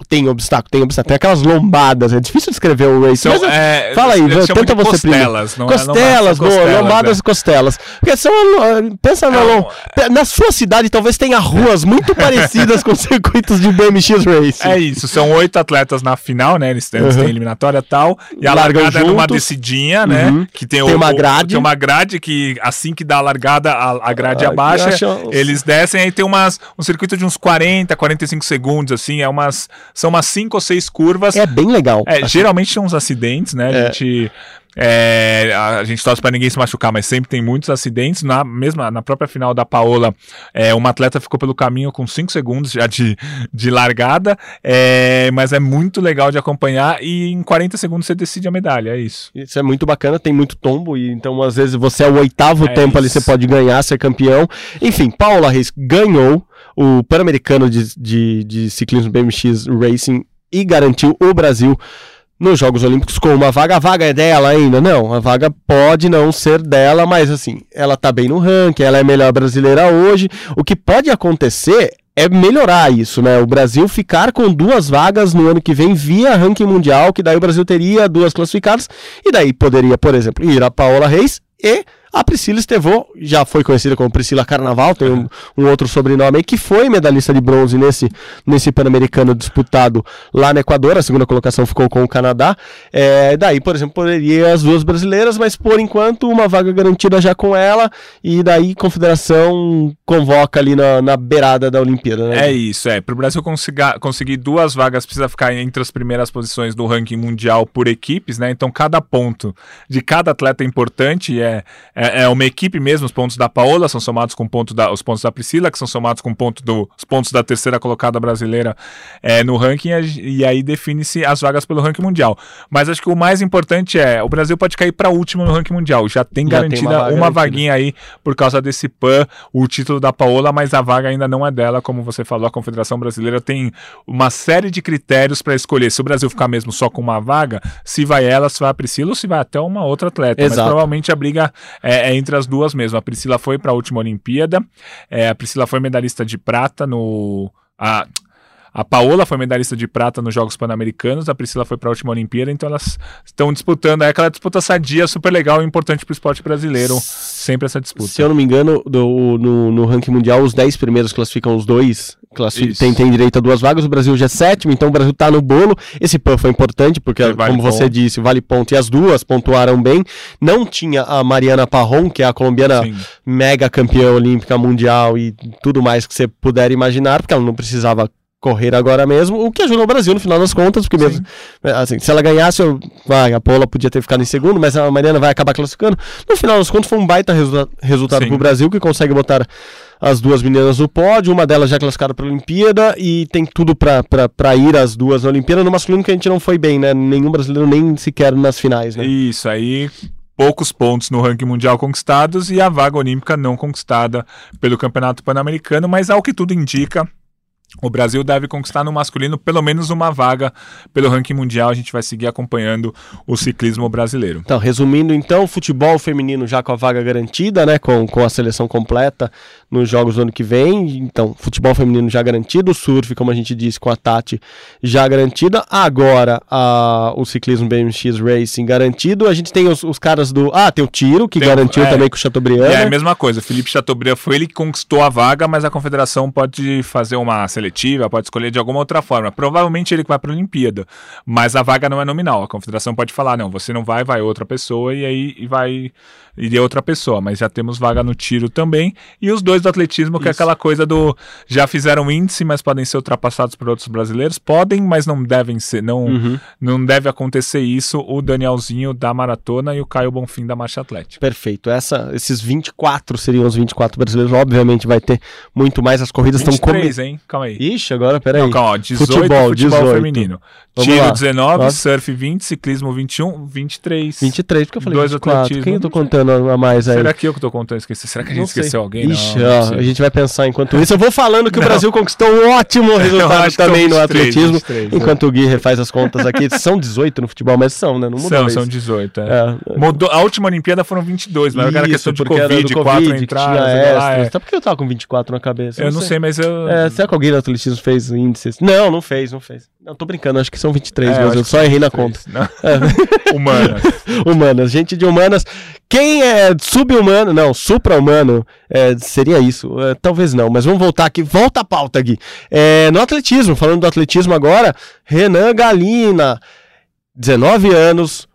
tem obstáculo, tem obstáculo, tem aquelas lombadas, é difícil descrever o racing. São, mas, é, fala aí, chamam tenta você primeiro. costelas, é- é- Costelas, são boa, costelas, lombadas é. e costelas. Porque são, uh, pensa na, É um- lom- na sua cidade talvez tenha ruas muito parecidas com circuitos de BMX Racing. É isso, são oito atletas na final, né? Eles têm, eles têm eliminatória e tal. E a Largam largada é numa descidinha, né? Uhum. Que tem, Tem o- uma o- grade. tem uma grade que assim que dá a largada, a, a grade Ah, abaixa, acha- eles descem, aí tem umas, um circuito de uns 40, 45 segundos, assim, é umas, são umas cinco ou seis curvas. É bem legal. É, Assim, geralmente tem uns acidentes, né? A gente. é, a, gente torce para ninguém se machucar, mas sempre tem muitos acidentes. Na mesma, na própria final da Paola, é, uma atleta ficou pelo caminho com 5 segundos já de, de largada, é, mas é muito legal de acompanhar e em 40 segundos você decide a medalha, é isso. Isso é muito bacana, tem muito tombo, e então às vezes você é o oitavo É tempo ali, isso. você pode ganhar, ser campeão. Enfim, Paula Reis ganhou o Pan-Americano de, de, de Ciclismo BMX Racing e garantiu o Brasil nos Jogos Olímpicos com uma vaga. A vaga é dela ainda? Não, a vaga pode não ser dela, mas assim, ela tá bem no ranking, ela é melhor brasileira hoje. O que pode acontecer é melhorar isso, né? O Brasil ficar com duas vagas no ano que vem via ranking mundial, que daí o Brasil teria duas classificadas, e daí poderia, por exemplo, ir a Paola Reis e a Priscila Estevô já foi conhecida como Priscila Carnaval, tem um, um, outro sobrenome aí, que foi medalhista de bronze nesse, nesse Pan-Americano disputado lá no Equador. A segunda colocação ficou com o Canadá. É, daí, por exemplo, poderia as duas brasileiras, mas por enquanto uma vaga garantida já com ela. E daí Confederação convoca ali na, na beirada da Olimpíada. Né? É isso, é. Para o Brasil conseguir, conseguir duas vagas, precisa ficar entre as primeiras posições do ranking mundial por equipes, né? Então cada ponto de cada atleta é importante. É, é, é, uma equipe mesmo, os pontos da Paola são somados com ponto da, os pontos da Priscila, que são somados com ponto do, os pontos da terceira colocada brasileira é, no ranking, e aí define-se as vagas pelo ranking mundial. Mas acho que o mais importante é, o Brasil pode cair para último no ranking mundial, já tem já garantida tem uma, vaga uma vaguinha aí por causa desse PAN, o título da Paola, mas a vaga ainda não é dela, como você falou, a Confederação Brasileira tem uma série de critérios para escolher se o Brasil ficar mesmo só com uma vaga, se vai ela, se vai a Priscila ou se vai até uma outra atleta. Exato. Mas provavelmente a briga é, é, entre as duas mesmo. A Priscila foi para a última Olimpíada, é, a Priscila foi medalhista de prata no. A, a Paola foi medalhista de prata nos Jogos Pan-Americanos, a Priscila foi para a última Olimpíada, então elas estão disputando. É aquela disputa sadia, super legal e importante para o esporte brasileiro, sempre essa disputa. Se eu não me engano, do, no, no ranking mundial, os 10 primeiros classificam os dois, classific, tem, tem direito a duas vagas, o Brasil já é sétimo, então o Brasil está no bolo. Esse PAN foi importante, porque, vale como ponto. você disse, vale ponto, e as duas pontuaram bem. Não tinha a Mariana Parron, que é a colombiana Sim. mega campeã olímpica mundial e tudo mais que você puder imaginar, porque ela não precisava correr agora mesmo, o que ajudou o Brasil no final das contas, porque mesmo, assim, se ela ganhasse, eu, vai, a Paula podia ter ficado em segundo, mas a Mariana vai acabar classificando. No final das contas, foi um baita resu resultado para o Brasil, que consegue botar as duas meninas no pódio, uma delas já classificada para a Olimpíada e tem tudo para ir as duas na Olimpíada. No masculino que a gente não foi bem, né? Nenhum brasileiro nem sequer nas finais, né? Isso, aí poucos pontos no ranking mundial conquistados e a vaga olímpica não conquistada pelo Campeonato Pan-Americano, mas ao que tudo indica, o Brasil deve conquistar no masculino pelo menos uma vaga pelo ranking mundial. A gente vai seguir acompanhando o ciclismo brasileiro. Então, resumindo, então, futebol feminino já com a vaga garantida, né? Com, com a seleção completa nos jogos do ano que vem. Então, futebol feminino já garantido, surf, como a gente disse, com a Tati já garantida. Agora, a, o ciclismo BMX Racing garantido. A gente tem os, os caras do. Ah, tem o tiro, que tem, garantiu é, também com o Chateaubriand. É a mesma coisa. Felipe Chateaubriand foi ele que conquistou a vaga, mas a confederação pode fazer uma seletiva, pode escolher de alguma outra forma. Provavelmente ele vai para a Olimpíada, mas a vaga não é nominal. A confederação pode falar: não, você não vai, vai outra pessoa, e aí e vai iria outra pessoa, mas já temos vaga no tiro também. E os dois do atletismo, que é Isso. é aquela coisa do já fizeram índice, mas podem ser ultrapassados por outros brasileiros. Podem, mas não devem ser, não, uhum. não deve acontecer isso. O Danielzinho da maratona e o Caio Bonfim da marcha atlética. Perfeito. Essa, esses 24 seriam os 24 brasileiros. Obviamente vai ter muito mais. As corridas estão como. hein? Calma aí. Ixi, agora peraí. Não, calma, ó, 18 futebol, futebol 18. feminino. Vamos Tiro lá. 19, Nossa. surf 20, ciclismo 21, 23. 23, porque eu falei Dois 24. Atletismo. Quem eu tô contando? A mais aí. Será que eu que tô contando esqueci? Será que a gente esqueceu alguém? Ixi, não, ó, a gente vai pensar enquanto isso. Eu vou falando que não. o Brasil conquistou um ótimo resultado também no atletismo, 23, enquanto é. o Gui refaz as contas aqui. São 18 no futebol, mas são, né? Não mudou São, isso. são 18, é. é. Mudou, a última Olimpíada foram 22, mas agora a questão de Covid, 4 entradas. É. Sabe por que eu tava com 24 na cabeça? Eu não sei, mas eu... É, será que alguém no atletismo fez índices? Não, não fez, não fez. Não, tô brincando, acho que são 23 é, mas eu só errei na conta. É. Humanas. humanas, gente de humanas. Quem é sub-humano, não, supra-humano, é, seria isso. É, talvez não, mas vamos voltar aqui. Volta a pauta, Gui. É, no atletismo, falando do atletismo agora, Renan Galina, 19 anos,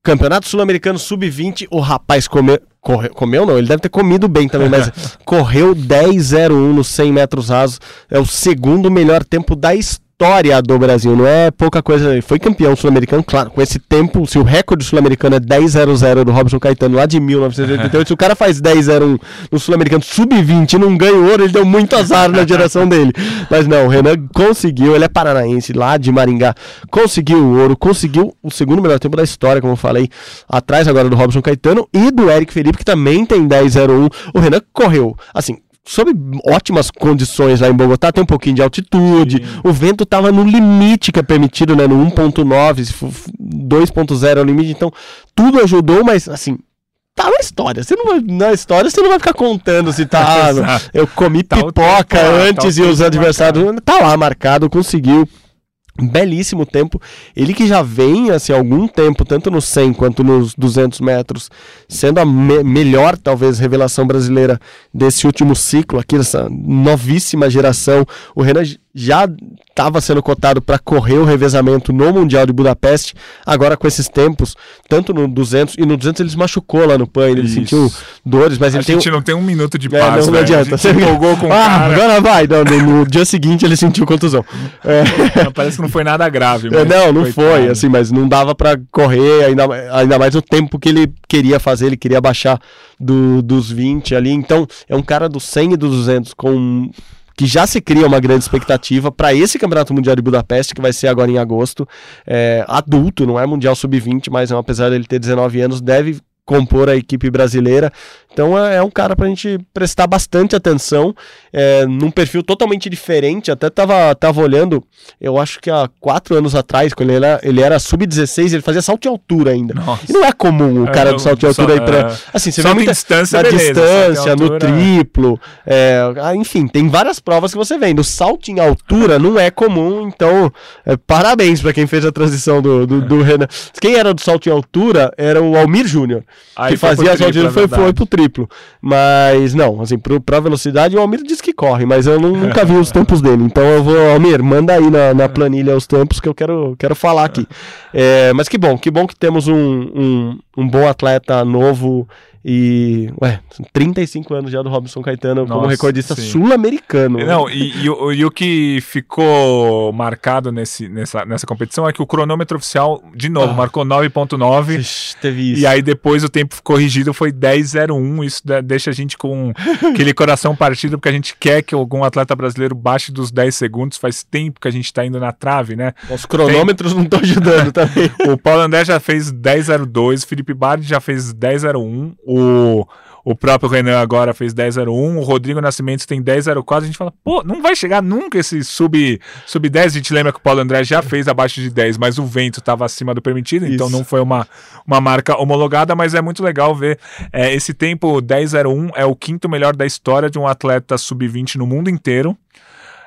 Campeonato Sul-Americano Sub-20, o rapaz comeu, corre, comeu não, ele deve ter comido bem também, mas correu 10-01 nos 100 metros rasos, é o segundo melhor tempo da história história do Brasil, não é pouca coisa. Foi campeão sul-americano, claro, com esse tempo, se o recorde sul-americano é 10-0-0 do Robson Caetano lá de 1988, se o cara faz 10-0-1 no sul-americano sub-20 e não ganha ouro, ele deu muito azar na geração dele. Mas não, o Renan conseguiu, ele é paranaense, lá de Maringá, conseguiu o ouro, conseguiu o segundo melhor tempo da história, como eu falei, atrás agora do Robson Caetano e do Eric Felipe, que também tem 10-0-1. O Renan correu, assim, sob ótimas condições lá em Bogotá, tem um pouquinho de altitude, Sim. o vento estava no limite que é permitido, né, no 1.9, se for 2.0 é o limite, então tudo ajudou, mas assim, tá na história. Você não vai, na história você não vai ficar contando se tá, eu comi Tá pipoca tempo lá, antes tá e os adversários tá lá marcado, conseguiu um belíssimo tempo. Ele que já vem assim há algum tempo, tanto no 100 quanto nos 200 metros, sendo a me- melhor talvez revelação brasileira desse último ciclo aqui dessa novíssima geração. O Renan já estava sendo cotado para correr o revezamento no Mundial de Budapeste, agora com esses tempos, tanto no 200 e no 200 ele se machucou lá no PAN, ele Isso. sentiu dores, mas A ele tem um- gente não tem um minuto de é, paz, não, não velho. adianta. A gente empolgou com o ah, cara. agora vai. Não, no, no dia seguinte ele sentiu contusão. É. Parece que não foi nada grave. É, mas não, não coitado. foi, assim, mas não dava pra correr, ainda, ainda mais o tempo que ele queria fazer, ele queria baixar do, dos 20 ali, então é um cara do 100 e do 200 com que já se cria uma grande expectativa para esse Campeonato Mundial de Budapeste, que vai ser agora em agosto, é, adulto, não é Mundial Sub-20, mas é, apesar dele ter 19 anos, deve compor a equipe brasileira, então é, é um cara pra gente prestar bastante atenção, é, num perfil totalmente diferente, até tava, tava olhando, eu acho que há quatro anos atrás, quando ele era, ele era sub-16, ele fazia salto de altura ainda. Nossa. E não é comum o cara É, do salto de só- altura aí pra. é. Assim, você vê em muita distância, na beleza, distância, em no altura, triplo. é, ah, enfim, tem várias provas que você vê. No salto em altura não é comum, então é, parabéns pra quem fez a transição do, do, do Renan. Quem era do salto em altura era o Almir Júnior, Aí que fazia triplo, altura é foi, foi pro triplo. Mas não, assim, pro, pra velocidade o Almir diz que corre, mas eu não- nunca vi os tempos dele. Então eu vou, Almir, manda aí na, na planilha os tempos que eu quero, quero falar aqui. É, mas que bom, que bom que temos um, um, um bom atleta novo e, ué, 35 anos já do Robson Caetano como Nossa, recordista sim. sul-americano. Não, e, e o- e o que ficou marcado nesse, nessa, nessa competição é que o cronômetro oficial, de novo, Ah. marcou 9.9. Ixi, teve isso. E aí depois o tempo corrigido foi 10.01. Isso deixa a gente com aquele coração partido, porque a gente quer que algum atleta brasileiro baixe dos 10 segundos. Faz tempo que a gente tá indo na trave, né? Os cronômetros não estão ajudando também. O Paulo André já fez 10.02, o Felipe Bardi já fez 10.01, o, o próprio Renan agora fez 10.01, o Rodrigo Nascimento tem 10.04. A gente fala, pô, não vai chegar nunca esse sub, sub 10. A gente lembra que o Paulo André já fez abaixo de 10, mas o vento estava acima do permitido, então Isso. não foi uma, uma marca homologada, mas é muito legal ver é, esse tempo 10.01 é o quinto melhor da história de um atleta sub-20 no mundo inteiro.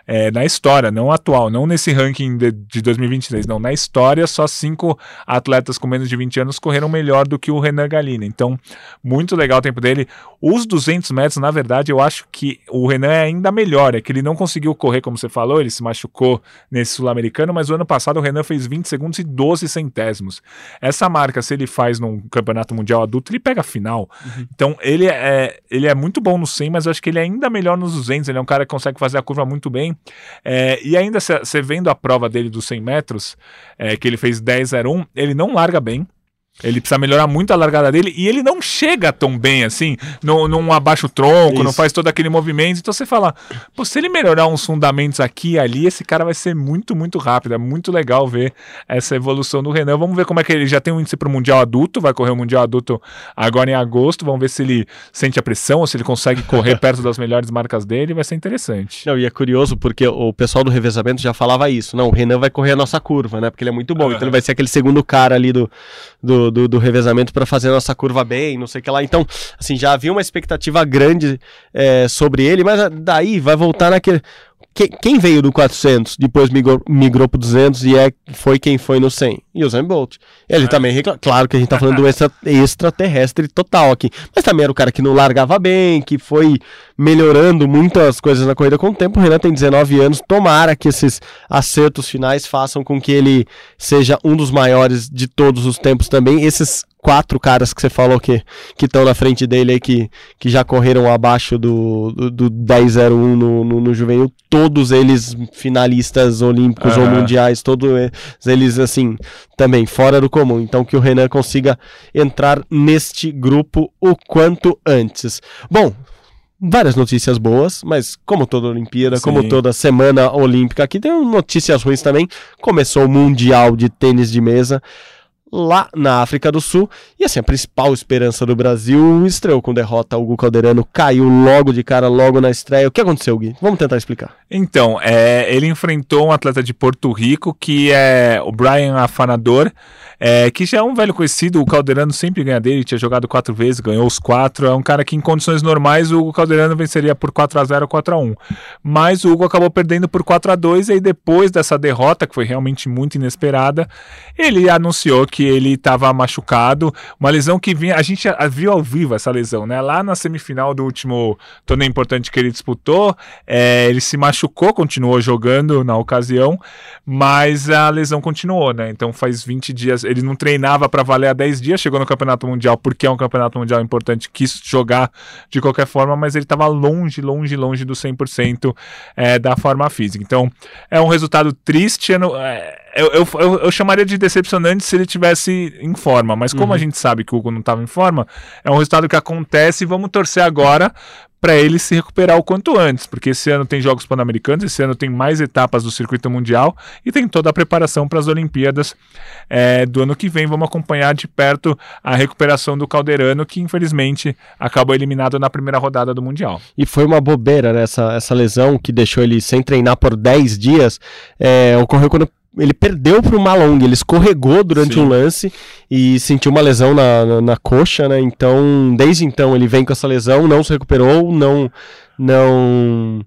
É, na história, não atual, não nesse ranking de, de 2023, não. Na história, só cinco atletas com menos de 20 anos correram melhor do que o Renan Galina. Então, muito legal o tempo dele. Os 200 metros, na verdade, eu acho que o Renan é ainda melhor. É que ele não conseguiu correr, como você falou, ele se machucou nesse sul-americano, mas o ano passado o Renan fez 20 segundos e 12 centésimos. Essa marca, se ele faz num campeonato mundial adulto, ele pega a final. Então, ele é, ele é muito bom no 100, mas eu acho que ele é ainda melhor nos 200. Ele é um cara que consegue fazer a curva muito bem. É, e ainda você vendo a prova dele dos 100 metros, é, que ele fez 10,01, ele não larga bem. Ele precisa melhorar muito a largada dele e ele não chega tão bem assim, não, não abaixa o tronco, não Isso. faz todo aquele movimento. Então você fala, pô, se ele melhorar uns fundamentos aqui e ali, esse cara vai ser muito, muito rápido. É muito legal ver essa evolução do Renan. Vamos ver como é que ele já tem um índice para o Mundial Adulto, vai correr o Mundial Adulto agora em agosto. Vamos ver se ele sente a pressão ou se ele consegue correr perto das melhores marcas dele. Vai ser interessante. Não, e é curioso porque o pessoal do revezamento já falava isso. Não, o Renan vai correr a nossa curva, né? Porque ele é muito bom. Aham. Então ele vai ser aquele segundo cara ali do, do, do, do revezamento para fazer nossa curva bem, não sei o que lá. Então, assim, já havia uma expectativa grande é, sobre ele, mas ah, daí vai voltar naquele. Que- quem veio do 400, depois migrou, migrou pro 200 e é, foi quem foi no 100? E o Usain Bolt. Ele também reclama. Claro que a gente tá falando do extra, extraterrestre total aqui. Mas também era o cara que não largava bem, que foi melhorando muitas coisas na corrida com o tempo. O Renan tem 19 anos. Tomara que esses acertos finais façam com que ele seja um dos maiores de todos os tempos também. Esses quatro caras que você falou que estão na frente dele aí, que, que já correram abaixo do, do, do 10-01 no, no, no juvenil, todos eles finalistas olímpicos ou Aham. mundiais, todos eles assim, também fora do comum. Então que o Renan consiga entrar neste grupo o quanto antes. Bom, várias notícias boas, mas como toda Olimpíada, Sim. como toda semana olímpica, aqui tem notícias ruins também. Começou o Mundial de Tênis de Mesa. Lá na África do Sul. E assim, a principal esperança do Brasil estreou com derrota. O Hugo Calderano caiu logo de cara, logo na estreia. O que aconteceu, Gui? Vamos tentar explicar. Então, é, ele enfrentou um atleta de Porto Rico, que é o Brian Afanador, é, que já é um velho conhecido. O Calderano sempre ganha dele, tinha jogado quatro vezes, ganhou os quatro. É um cara que, em condições normais, o Calderano venceria por 4 a 0 4 a 1 Mas o Hugo acabou perdendo por 4 a 2 e aí depois dessa derrota, que foi realmente muito inesperada, ele anunciou que ele estava machucado, uma lesão que vinha, a gente viu ao vivo essa lesão, né? Lá na semifinal do último torneio importante que ele disputou, é, ele se machucou, continuou jogando na ocasião, mas a lesão continuou, né? Então faz 20 dias, ele não treinava para valer há 10 dias, chegou no Campeonato Mundial porque é um Campeonato Mundial importante, quis jogar de qualquer forma, mas ele estava longe, longe, longe do 100% é, da forma física. Então é um resultado triste, é, eu, eu, eu, eu, chamaria de decepcionante se ele tivesse em forma, mas como uhum. a gente sabe que o Hugo não estava em forma, é um resultado que acontece e vamos torcer agora para ele se recuperar o quanto antes, porque esse ano tem Jogos Pan-Americanos, esse ano tem mais etapas do circuito mundial e tem toda a preparação para as Olimpíadas é, do ano que vem. Vamos acompanhar de perto a recuperação do Calderano, que infelizmente acabou eliminado na primeira rodada do Mundial. E foi uma bobeira né, essa, essa lesão que deixou ele sem treinar por 10 dias. É, ocorreu quando ele perdeu para o Malong, ele escorregou durante Sim. um lance e sentiu uma lesão na, na, na, coxa, né? Então, desde então ele vem com essa lesão, não se recuperou, não não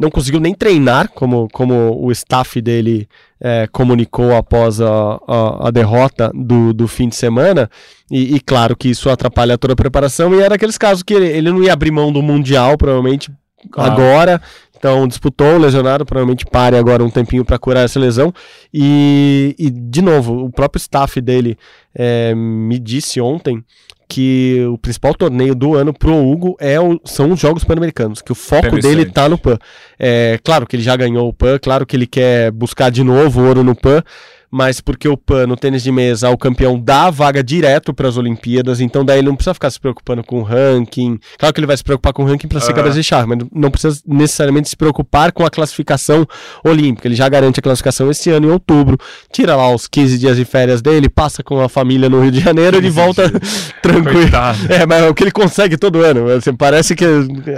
não conseguiu nem treinar, como, como o staff dele é, comunicou após a, a, a, derrota do, do fim de semana. E, e, claro que isso atrapalha toda a preparação. E era aqueles casos que ele, ele não ia abrir mão do Mundial, provavelmente, agora. Então, disputou, lesionado, provavelmente pare agora um tempinho para curar essa lesão. E, e, de novo, o próprio staff dele é, me disse ontem que o principal torneio do ano pro Hugo é o, são os Jogos Pan-Americanos, que o foco dele tá no PAN. É, claro que ele já ganhou o PAN, claro que ele quer buscar de novo ouro no PAN, mas porque o PAN no tênis de mesa, o campeão dá a vaga direto para as Olimpíadas, então daí ele não precisa ficar se preocupando com o ranking. Claro que ele vai se preocupar com o ranking para ser uhum. cabeça de chave, mas não precisa necessariamente se preocupar com a classificação olímpica. Ele já garante a classificação esse ano em outubro, tira lá os 15 dias de férias dele, passa com a família no Rio de Janeiro e volta tranquilo. É, mas é o que ele consegue todo ano. Assim, parece que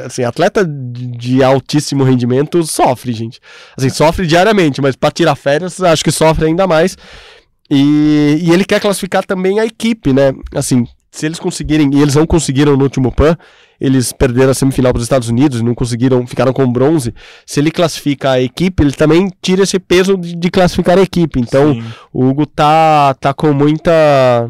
assim, atleta de altíssimo rendimento sofre, gente. Assim, sofre diariamente, mas para tirar férias, acho que sofre ainda mais mais. E, e ele quer classificar também a equipe, né? Assim, se eles conseguirem, e eles não conseguiram no último PAN, eles perderam a semifinal para os Estados Unidos, não conseguiram, ficaram com bronze. Se ele classifica a equipe, ele também tira esse peso de, de classificar a equipe. Então, Sim. o Hugo tá, tá com muita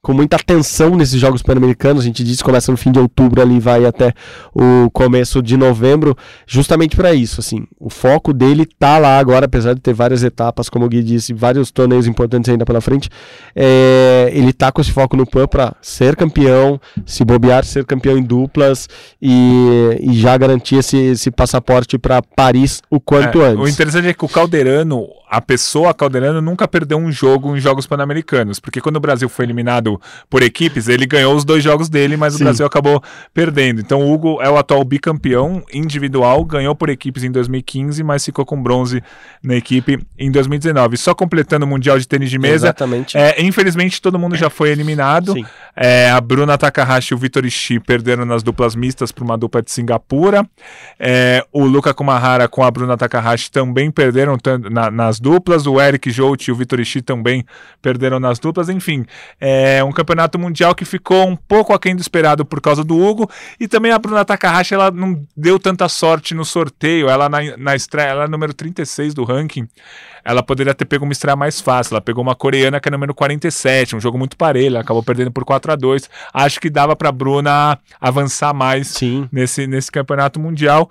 com muita atenção nesses Jogos Pan-Americanos. A gente disse que começa no fim de outubro ali vai até o começo de novembro, justamente para isso. Assim, o foco dele tá lá agora, apesar de ter várias etapas, como o Gui disse, vários torneios importantes ainda pela frente. É, ele tá com esse foco no PAN para ser campeão, se bobear, ser campeão em duplas e, e já garantir esse, esse passaporte para Paris o quanto é, antes. O interessante é que o Calderano, a pessoa Calderano, nunca perdeu um jogo em Jogos Pan-Americanos, porque quando o Brasil foi eliminado por equipes, ele ganhou os dois jogos dele, mas Sim. o Brasil acabou perdendo. Então o Hugo é o atual bicampeão individual, ganhou por equipes em 2015, mas ficou com bronze na equipe em 2019. Só completando o Mundial de Tênis de Mesa. Exatamente. É, infelizmente todo mundo já foi eliminado. É, a Bruna Takahashi e o Vitor Ishii perderam nas duplas mistas para uma dupla de Singapura. É, o Luca Kumahara com a Bruna Takahashi também perderam na, nas duplas. O Eric Jout e o Vitor Ishii também perderam nas duplas. Enfim, é um campeonato mundial que ficou um pouco aquém do esperado por causa do Hugo. E também a Bruna Takahashi, ela não deu tanta sorte no sorteio. Ela na, na estreia, ela é número 36 do ranking ela poderia ter pego uma estreia mais fácil. Ela pegou uma coreana que é número 47, um jogo muito parelho, ela acabou perdendo por 4 a 2 Acho que dava para Bruna avançar mais Sim. Nesse, nesse campeonato mundial.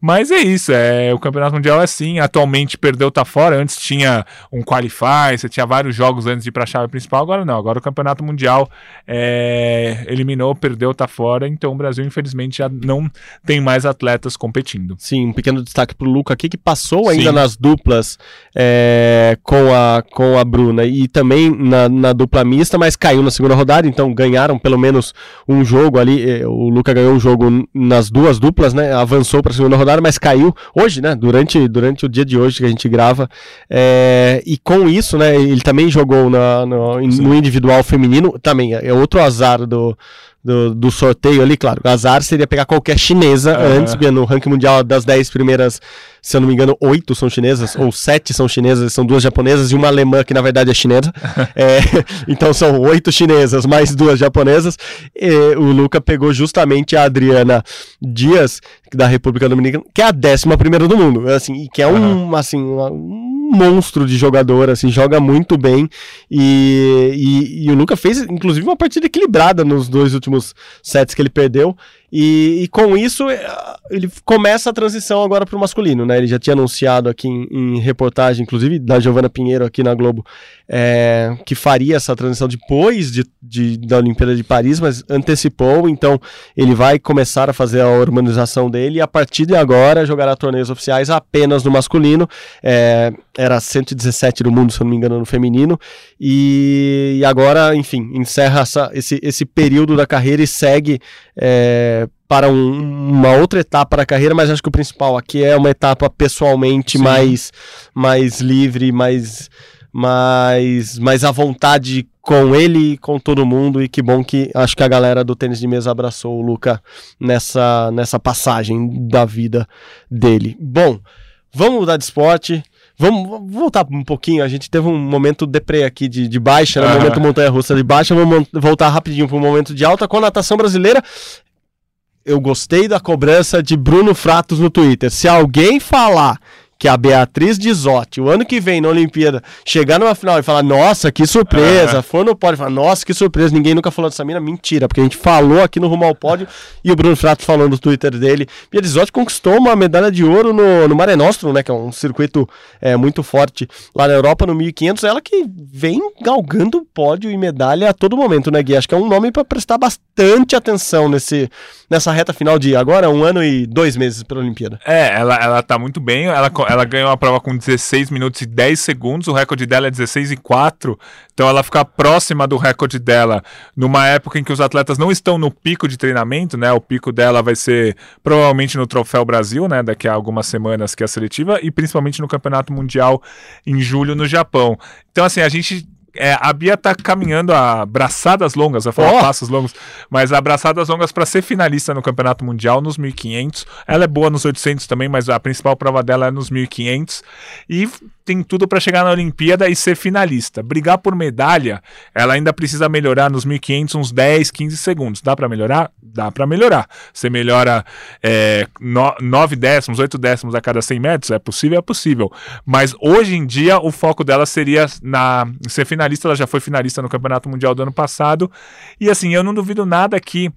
Mas é isso, é, o campeonato mundial é assim. Atualmente perdeu, tá fora. Antes tinha um qualify, você tinha vários jogos antes de ir para a chave principal. Agora não, agora o campeonato mundial é, eliminou, perdeu, tá fora. Então o Brasil, infelizmente, já não tem mais atletas competindo. Sim, um pequeno destaque pro Luca aqui que passou ainda Sim. nas duplas. É, com, a, com a Bruna e também na, na dupla mista, mas caiu na segunda rodada, então ganharam pelo menos um jogo ali. eh, O Luca ganhou um jogo nas duas duplas, né? Avançou para a segunda rodada, mas caiu hoje, né? Durante, durante o dia de hoje que a gente grava. É, e com isso, né? Ele também jogou na, no, no individual feminino, também é outro azar do. Do, do sorteio ali, claro. O azar seria pegar qualquer chinesa Aham. antes, no ranking mundial das 10 primeiras, se eu não me engano, oito são chinesas, ou sete são chinesas, são duas japonesas e uma alemã que na verdade é chinesa. É, então são oito chinesas mais duas japonesas. E o Luca pegou justamente a Adriana Dias, da República Dominicana, que é a décima primeira do mundo, assim, e que é um, assim, uma- um monstro de jogador, assim, joga muito bem. E, e, e o Luca fez, inclusive, uma partida equilibrada nos dois últimos sets que ele perdeu. E, e com isso, eh, ele começa a transição agora para o masculino, né? Ele já tinha anunciado aqui em, em reportagem, inclusive da Giovana Pinheiro aqui na Globo, eh, que faria essa transição depois de, de- da Olimpíada de Paris, mas antecipou, então ele vai começar a fazer a hormonização dele e a partir de agora jogará torneios oficiais apenas no masculino. Eh, era 117 do mundo, se eu não me engano, no feminino. E, e agora, enfim, encerra essa- esse, esse período da carreira e segue é, para um- uma outra etapa da carreira, mas acho que o principal aqui é uma etapa pessoalmente Sim. mais, mais livre, mais, mais, mais à vontade com ele e com todo mundo. E que bom que acho que a galera do tênis de mesa abraçou o Luca nessa, nessa passagem da vida dele. Bom, vamos mudar de esporte. Vamos voltar um pouquinho. A gente teve um momento deprê aqui de, de baixa, né? Um Aham. momento montanha-russa de baixa. Vamos voltar rapidinho para um momento de alta com a natação brasileira. Eu gostei da cobrança de Bruno Fratos no Twitter. Se alguém falar que a Beatriz Dizotti, o ano que vem na Olimpíada, chegar numa final e falar, nossa, que surpresa, Aham. for no pódio, falar, nossa, que surpresa, ninguém nunca falou dessa mina, mentira, porque a gente falou aqui no Rumo ao Pódio e o Bruno Fratos falou no Twitter dele. Bia Dizotti conquistou uma medalha de ouro no, no Mare Nostrum, né, que é um circuito é, muito forte lá na Europa, no 1500, ela que vem galgando pódio e medalha a todo momento, né, Gui? Acho que é um nome para prestar bastante atenção nesse, nessa reta final de agora, um ano e dois meses para a Olimpíada. É, ela, ela tá muito bem. Ela, ela ganhou a prova com 16 minutos e 10 segundos. O recorde dela é 16 e 4. Então ela fica próxima do recorde dela numa época em que os atletas não estão no pico de treinamento, né? O pico dela vai ser provavelmente no Troféu Brasil, né? Daqui a algumas semanas que é a seletiva, e principalmente no Campeonato Mundial em julho no Japão. Então, assim, a gente. É, a Bia tá caminhando a braçadas longas, eu falar Ó. passos longos, mas a braçadas longas para ser finalista no Campeonato Mundial nos 1500. Ela é boa nos 800 também, mas a principal prova dela é nos 1500 e tem tudo para chegar na Olimpíada e ser finalista. Brigar por medalha, ela ainda precisa melhorar nos 1500 uns 10, 15 segundos. Dá para melhorar? Dá para melhorar. Você melhora 9 décimos, 8 décimos a cada 100 metros? É possível? É possível. Mas hoje em dia o foco dela seria na ser finalista. Ela já foi finalista no Campeonato Mundial do ano passado. E assim, eu não duvido nada que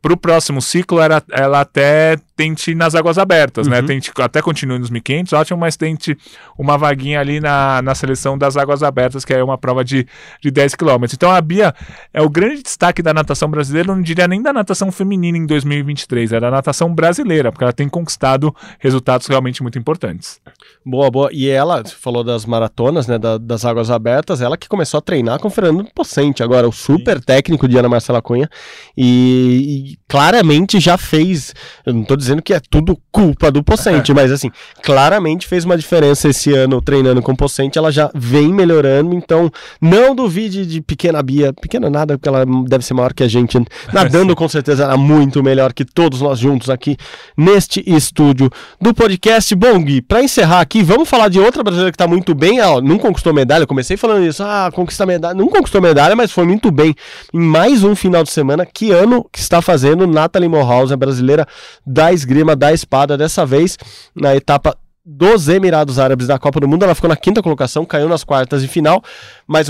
pro próximo ciclo ela, ela até tente nas águas abertas, né? Tente, até continue nos 1500, ótimo, mas tente uma vaguinha ali na, na seleção das águas abertas, que é uma prova de, de 10 quilômetros. Então a Bia é o grande destaque da natação brasileira, eu não diria nem da natação feminina em 2023, é da natação brasileira, porque ela tem conquistado resultados realmente muito importantes. Boa, boa. E ela, falou das maratonas, né, da- das águas abertas, ela que começou a treinar com o Fernando Pocente, agora o super técnico de Ana Marcela Cunha, e, e claramente já fez, eu não tô dizendo que é tudo culpa do Pocente, mas assim, claramente fez uma diferença esse ano treinando com o Pocente, ela já vem melhorando, então não duvide de pequena Bia, pequena nada, porque ela deve ser maior que a gente, nadando com certeza ela é muito melhor que todos nós juntos aqui neste estúdio do podcast. Bom, Gui, pra encerrar aqui, vamos falar de outra brasileira que tá muito bem, não conquistou medalha, eu comecei falando isso, ah, conquistar medalha, não conquistou medalha, mas foi muito bem em mais um final de semana, que ano que está fazendo Nathalie Morhaus, a brasileira da esgrima, da espada, dessa vez na etapa dos Emirados Árabes da Copa do Mundo, ela ficou na quinta colocação, caiu nas quartas de final, mas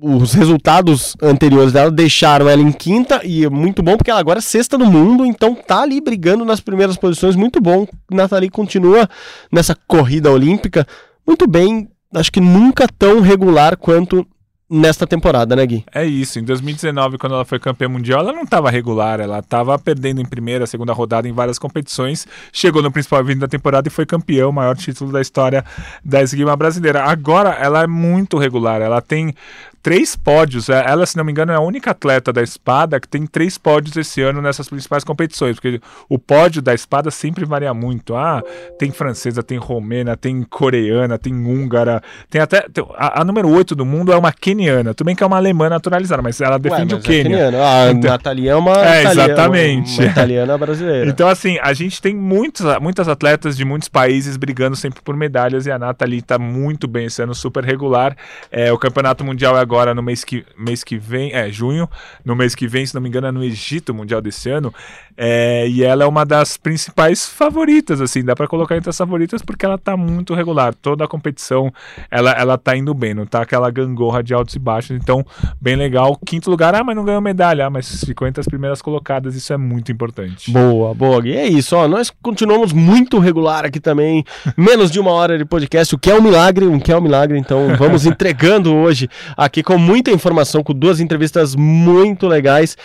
os resultados anteriores dela deixaram ela em quinta e é muito bom porque ela agora é sexta no mundo, então tá ali brigando nas primeiras posições, muito bom. Nathalie continua nessa corrida olímpica muito bem, acho que nunca tão regular quanto nesta temporada, né, Gui? É isso. Em 2019, quando ela foi campeã mundial, ela não estava regular, ela estava perdendo em primeira, segunda rodada em várias competições. Chegou no principal evento da temporada e foi campeã, o maior título da história da esgrima brasileira. Agora, ela é muito regular. Ela tem três pódios. É, ela, se não me engano, é a única atleta da espada que tem três pódios esse ano nessas principais competições, porque o pódio da espada sempre varia muito. Ah, tem francesa, tem romena, tem coreana, tem húngara, tem até. Tem, a, a, número 8 do mundo é uma keniana. Tudo bem que é uma alemã naturalizada, mas ela defende Ué, mas o Quênia. É a então, Natalia é uma. É, exatamente. Uma italiana brasileira. Então, assim, a gente tem muitos, muitas atletas de muitos países brigando sempre por medalhas e a Nathalie está muito bem esse ano, super regular. É, o campeonato mundial é agora no mês que, mês que vem, é, junho, no mês que vem, se não me engano, é no Egito, Mundial desse ano. É, e ela é uma das principais favoritas, assim, dá para colocar entre as favoritas porque ela tá muito regular. Toda a competição ela, ela tá indo bem, não tá aquela gangorra de altos e baixos. Então, bem legal. Quinto lugar, ah, mas não ganhou medalha, ah, mas ficou entre as primeiras colocadas, isso é muito importante. Boa, boa. E é isso, ó. Nós continuamos muito regular aqui também. Menos de uma hora de podcast, o que é um milagre, o que é um milagre. Então, vamos entregando hoje aqui com muita informação, com duas entrevistas muito legais.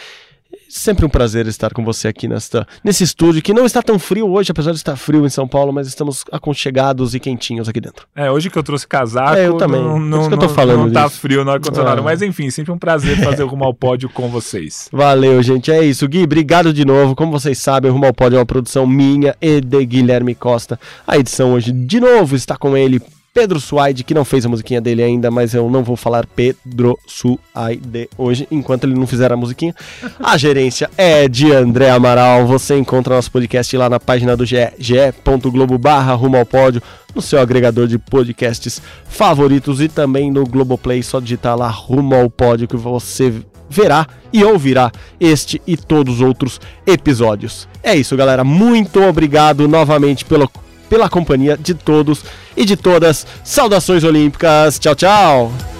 Sempre um prazer estar com você aqui nesta, nesse estúdio que não está tão frio hoje, apesar de estar frio em São Paulo, mas estamos aconchegados e quentinhos aqui dentro. É, hoje que eu trouxe casaco, é, eu também. não, não, que eu tô falando não tá frio no ar-condicionado, é. mas enfim, sempre um prazer fazer o Rumo ao Pódio com vocês. Valeu, gente, é isso. Gui, obrigado de novo. Como vocês sabem, o Rumo ao Pódio é uma produção minha e de Guilherme Costa. A edição hoje, de novo, está com ele, Pedro Suaide, que não fez a musiquinha dele ainda, mas eu não vou falar Pedro Suaide hoje, enquanto ele não fizer a musiquinha. A gerência é de André Amaral. Você encontra nosso podcast lá na página do GE, ge.globo barra rumo ao pódio, no seu agregador de podcasts favoritos e também no Globoplay, só digitar lá rumo ao pódio que você verá e ouvirá este e todos os outros episódios. É isso, galera. Muito obrigado novamente pelo pela companhia de todos e de todas. Saudações olímpicas. Tchau, tchau.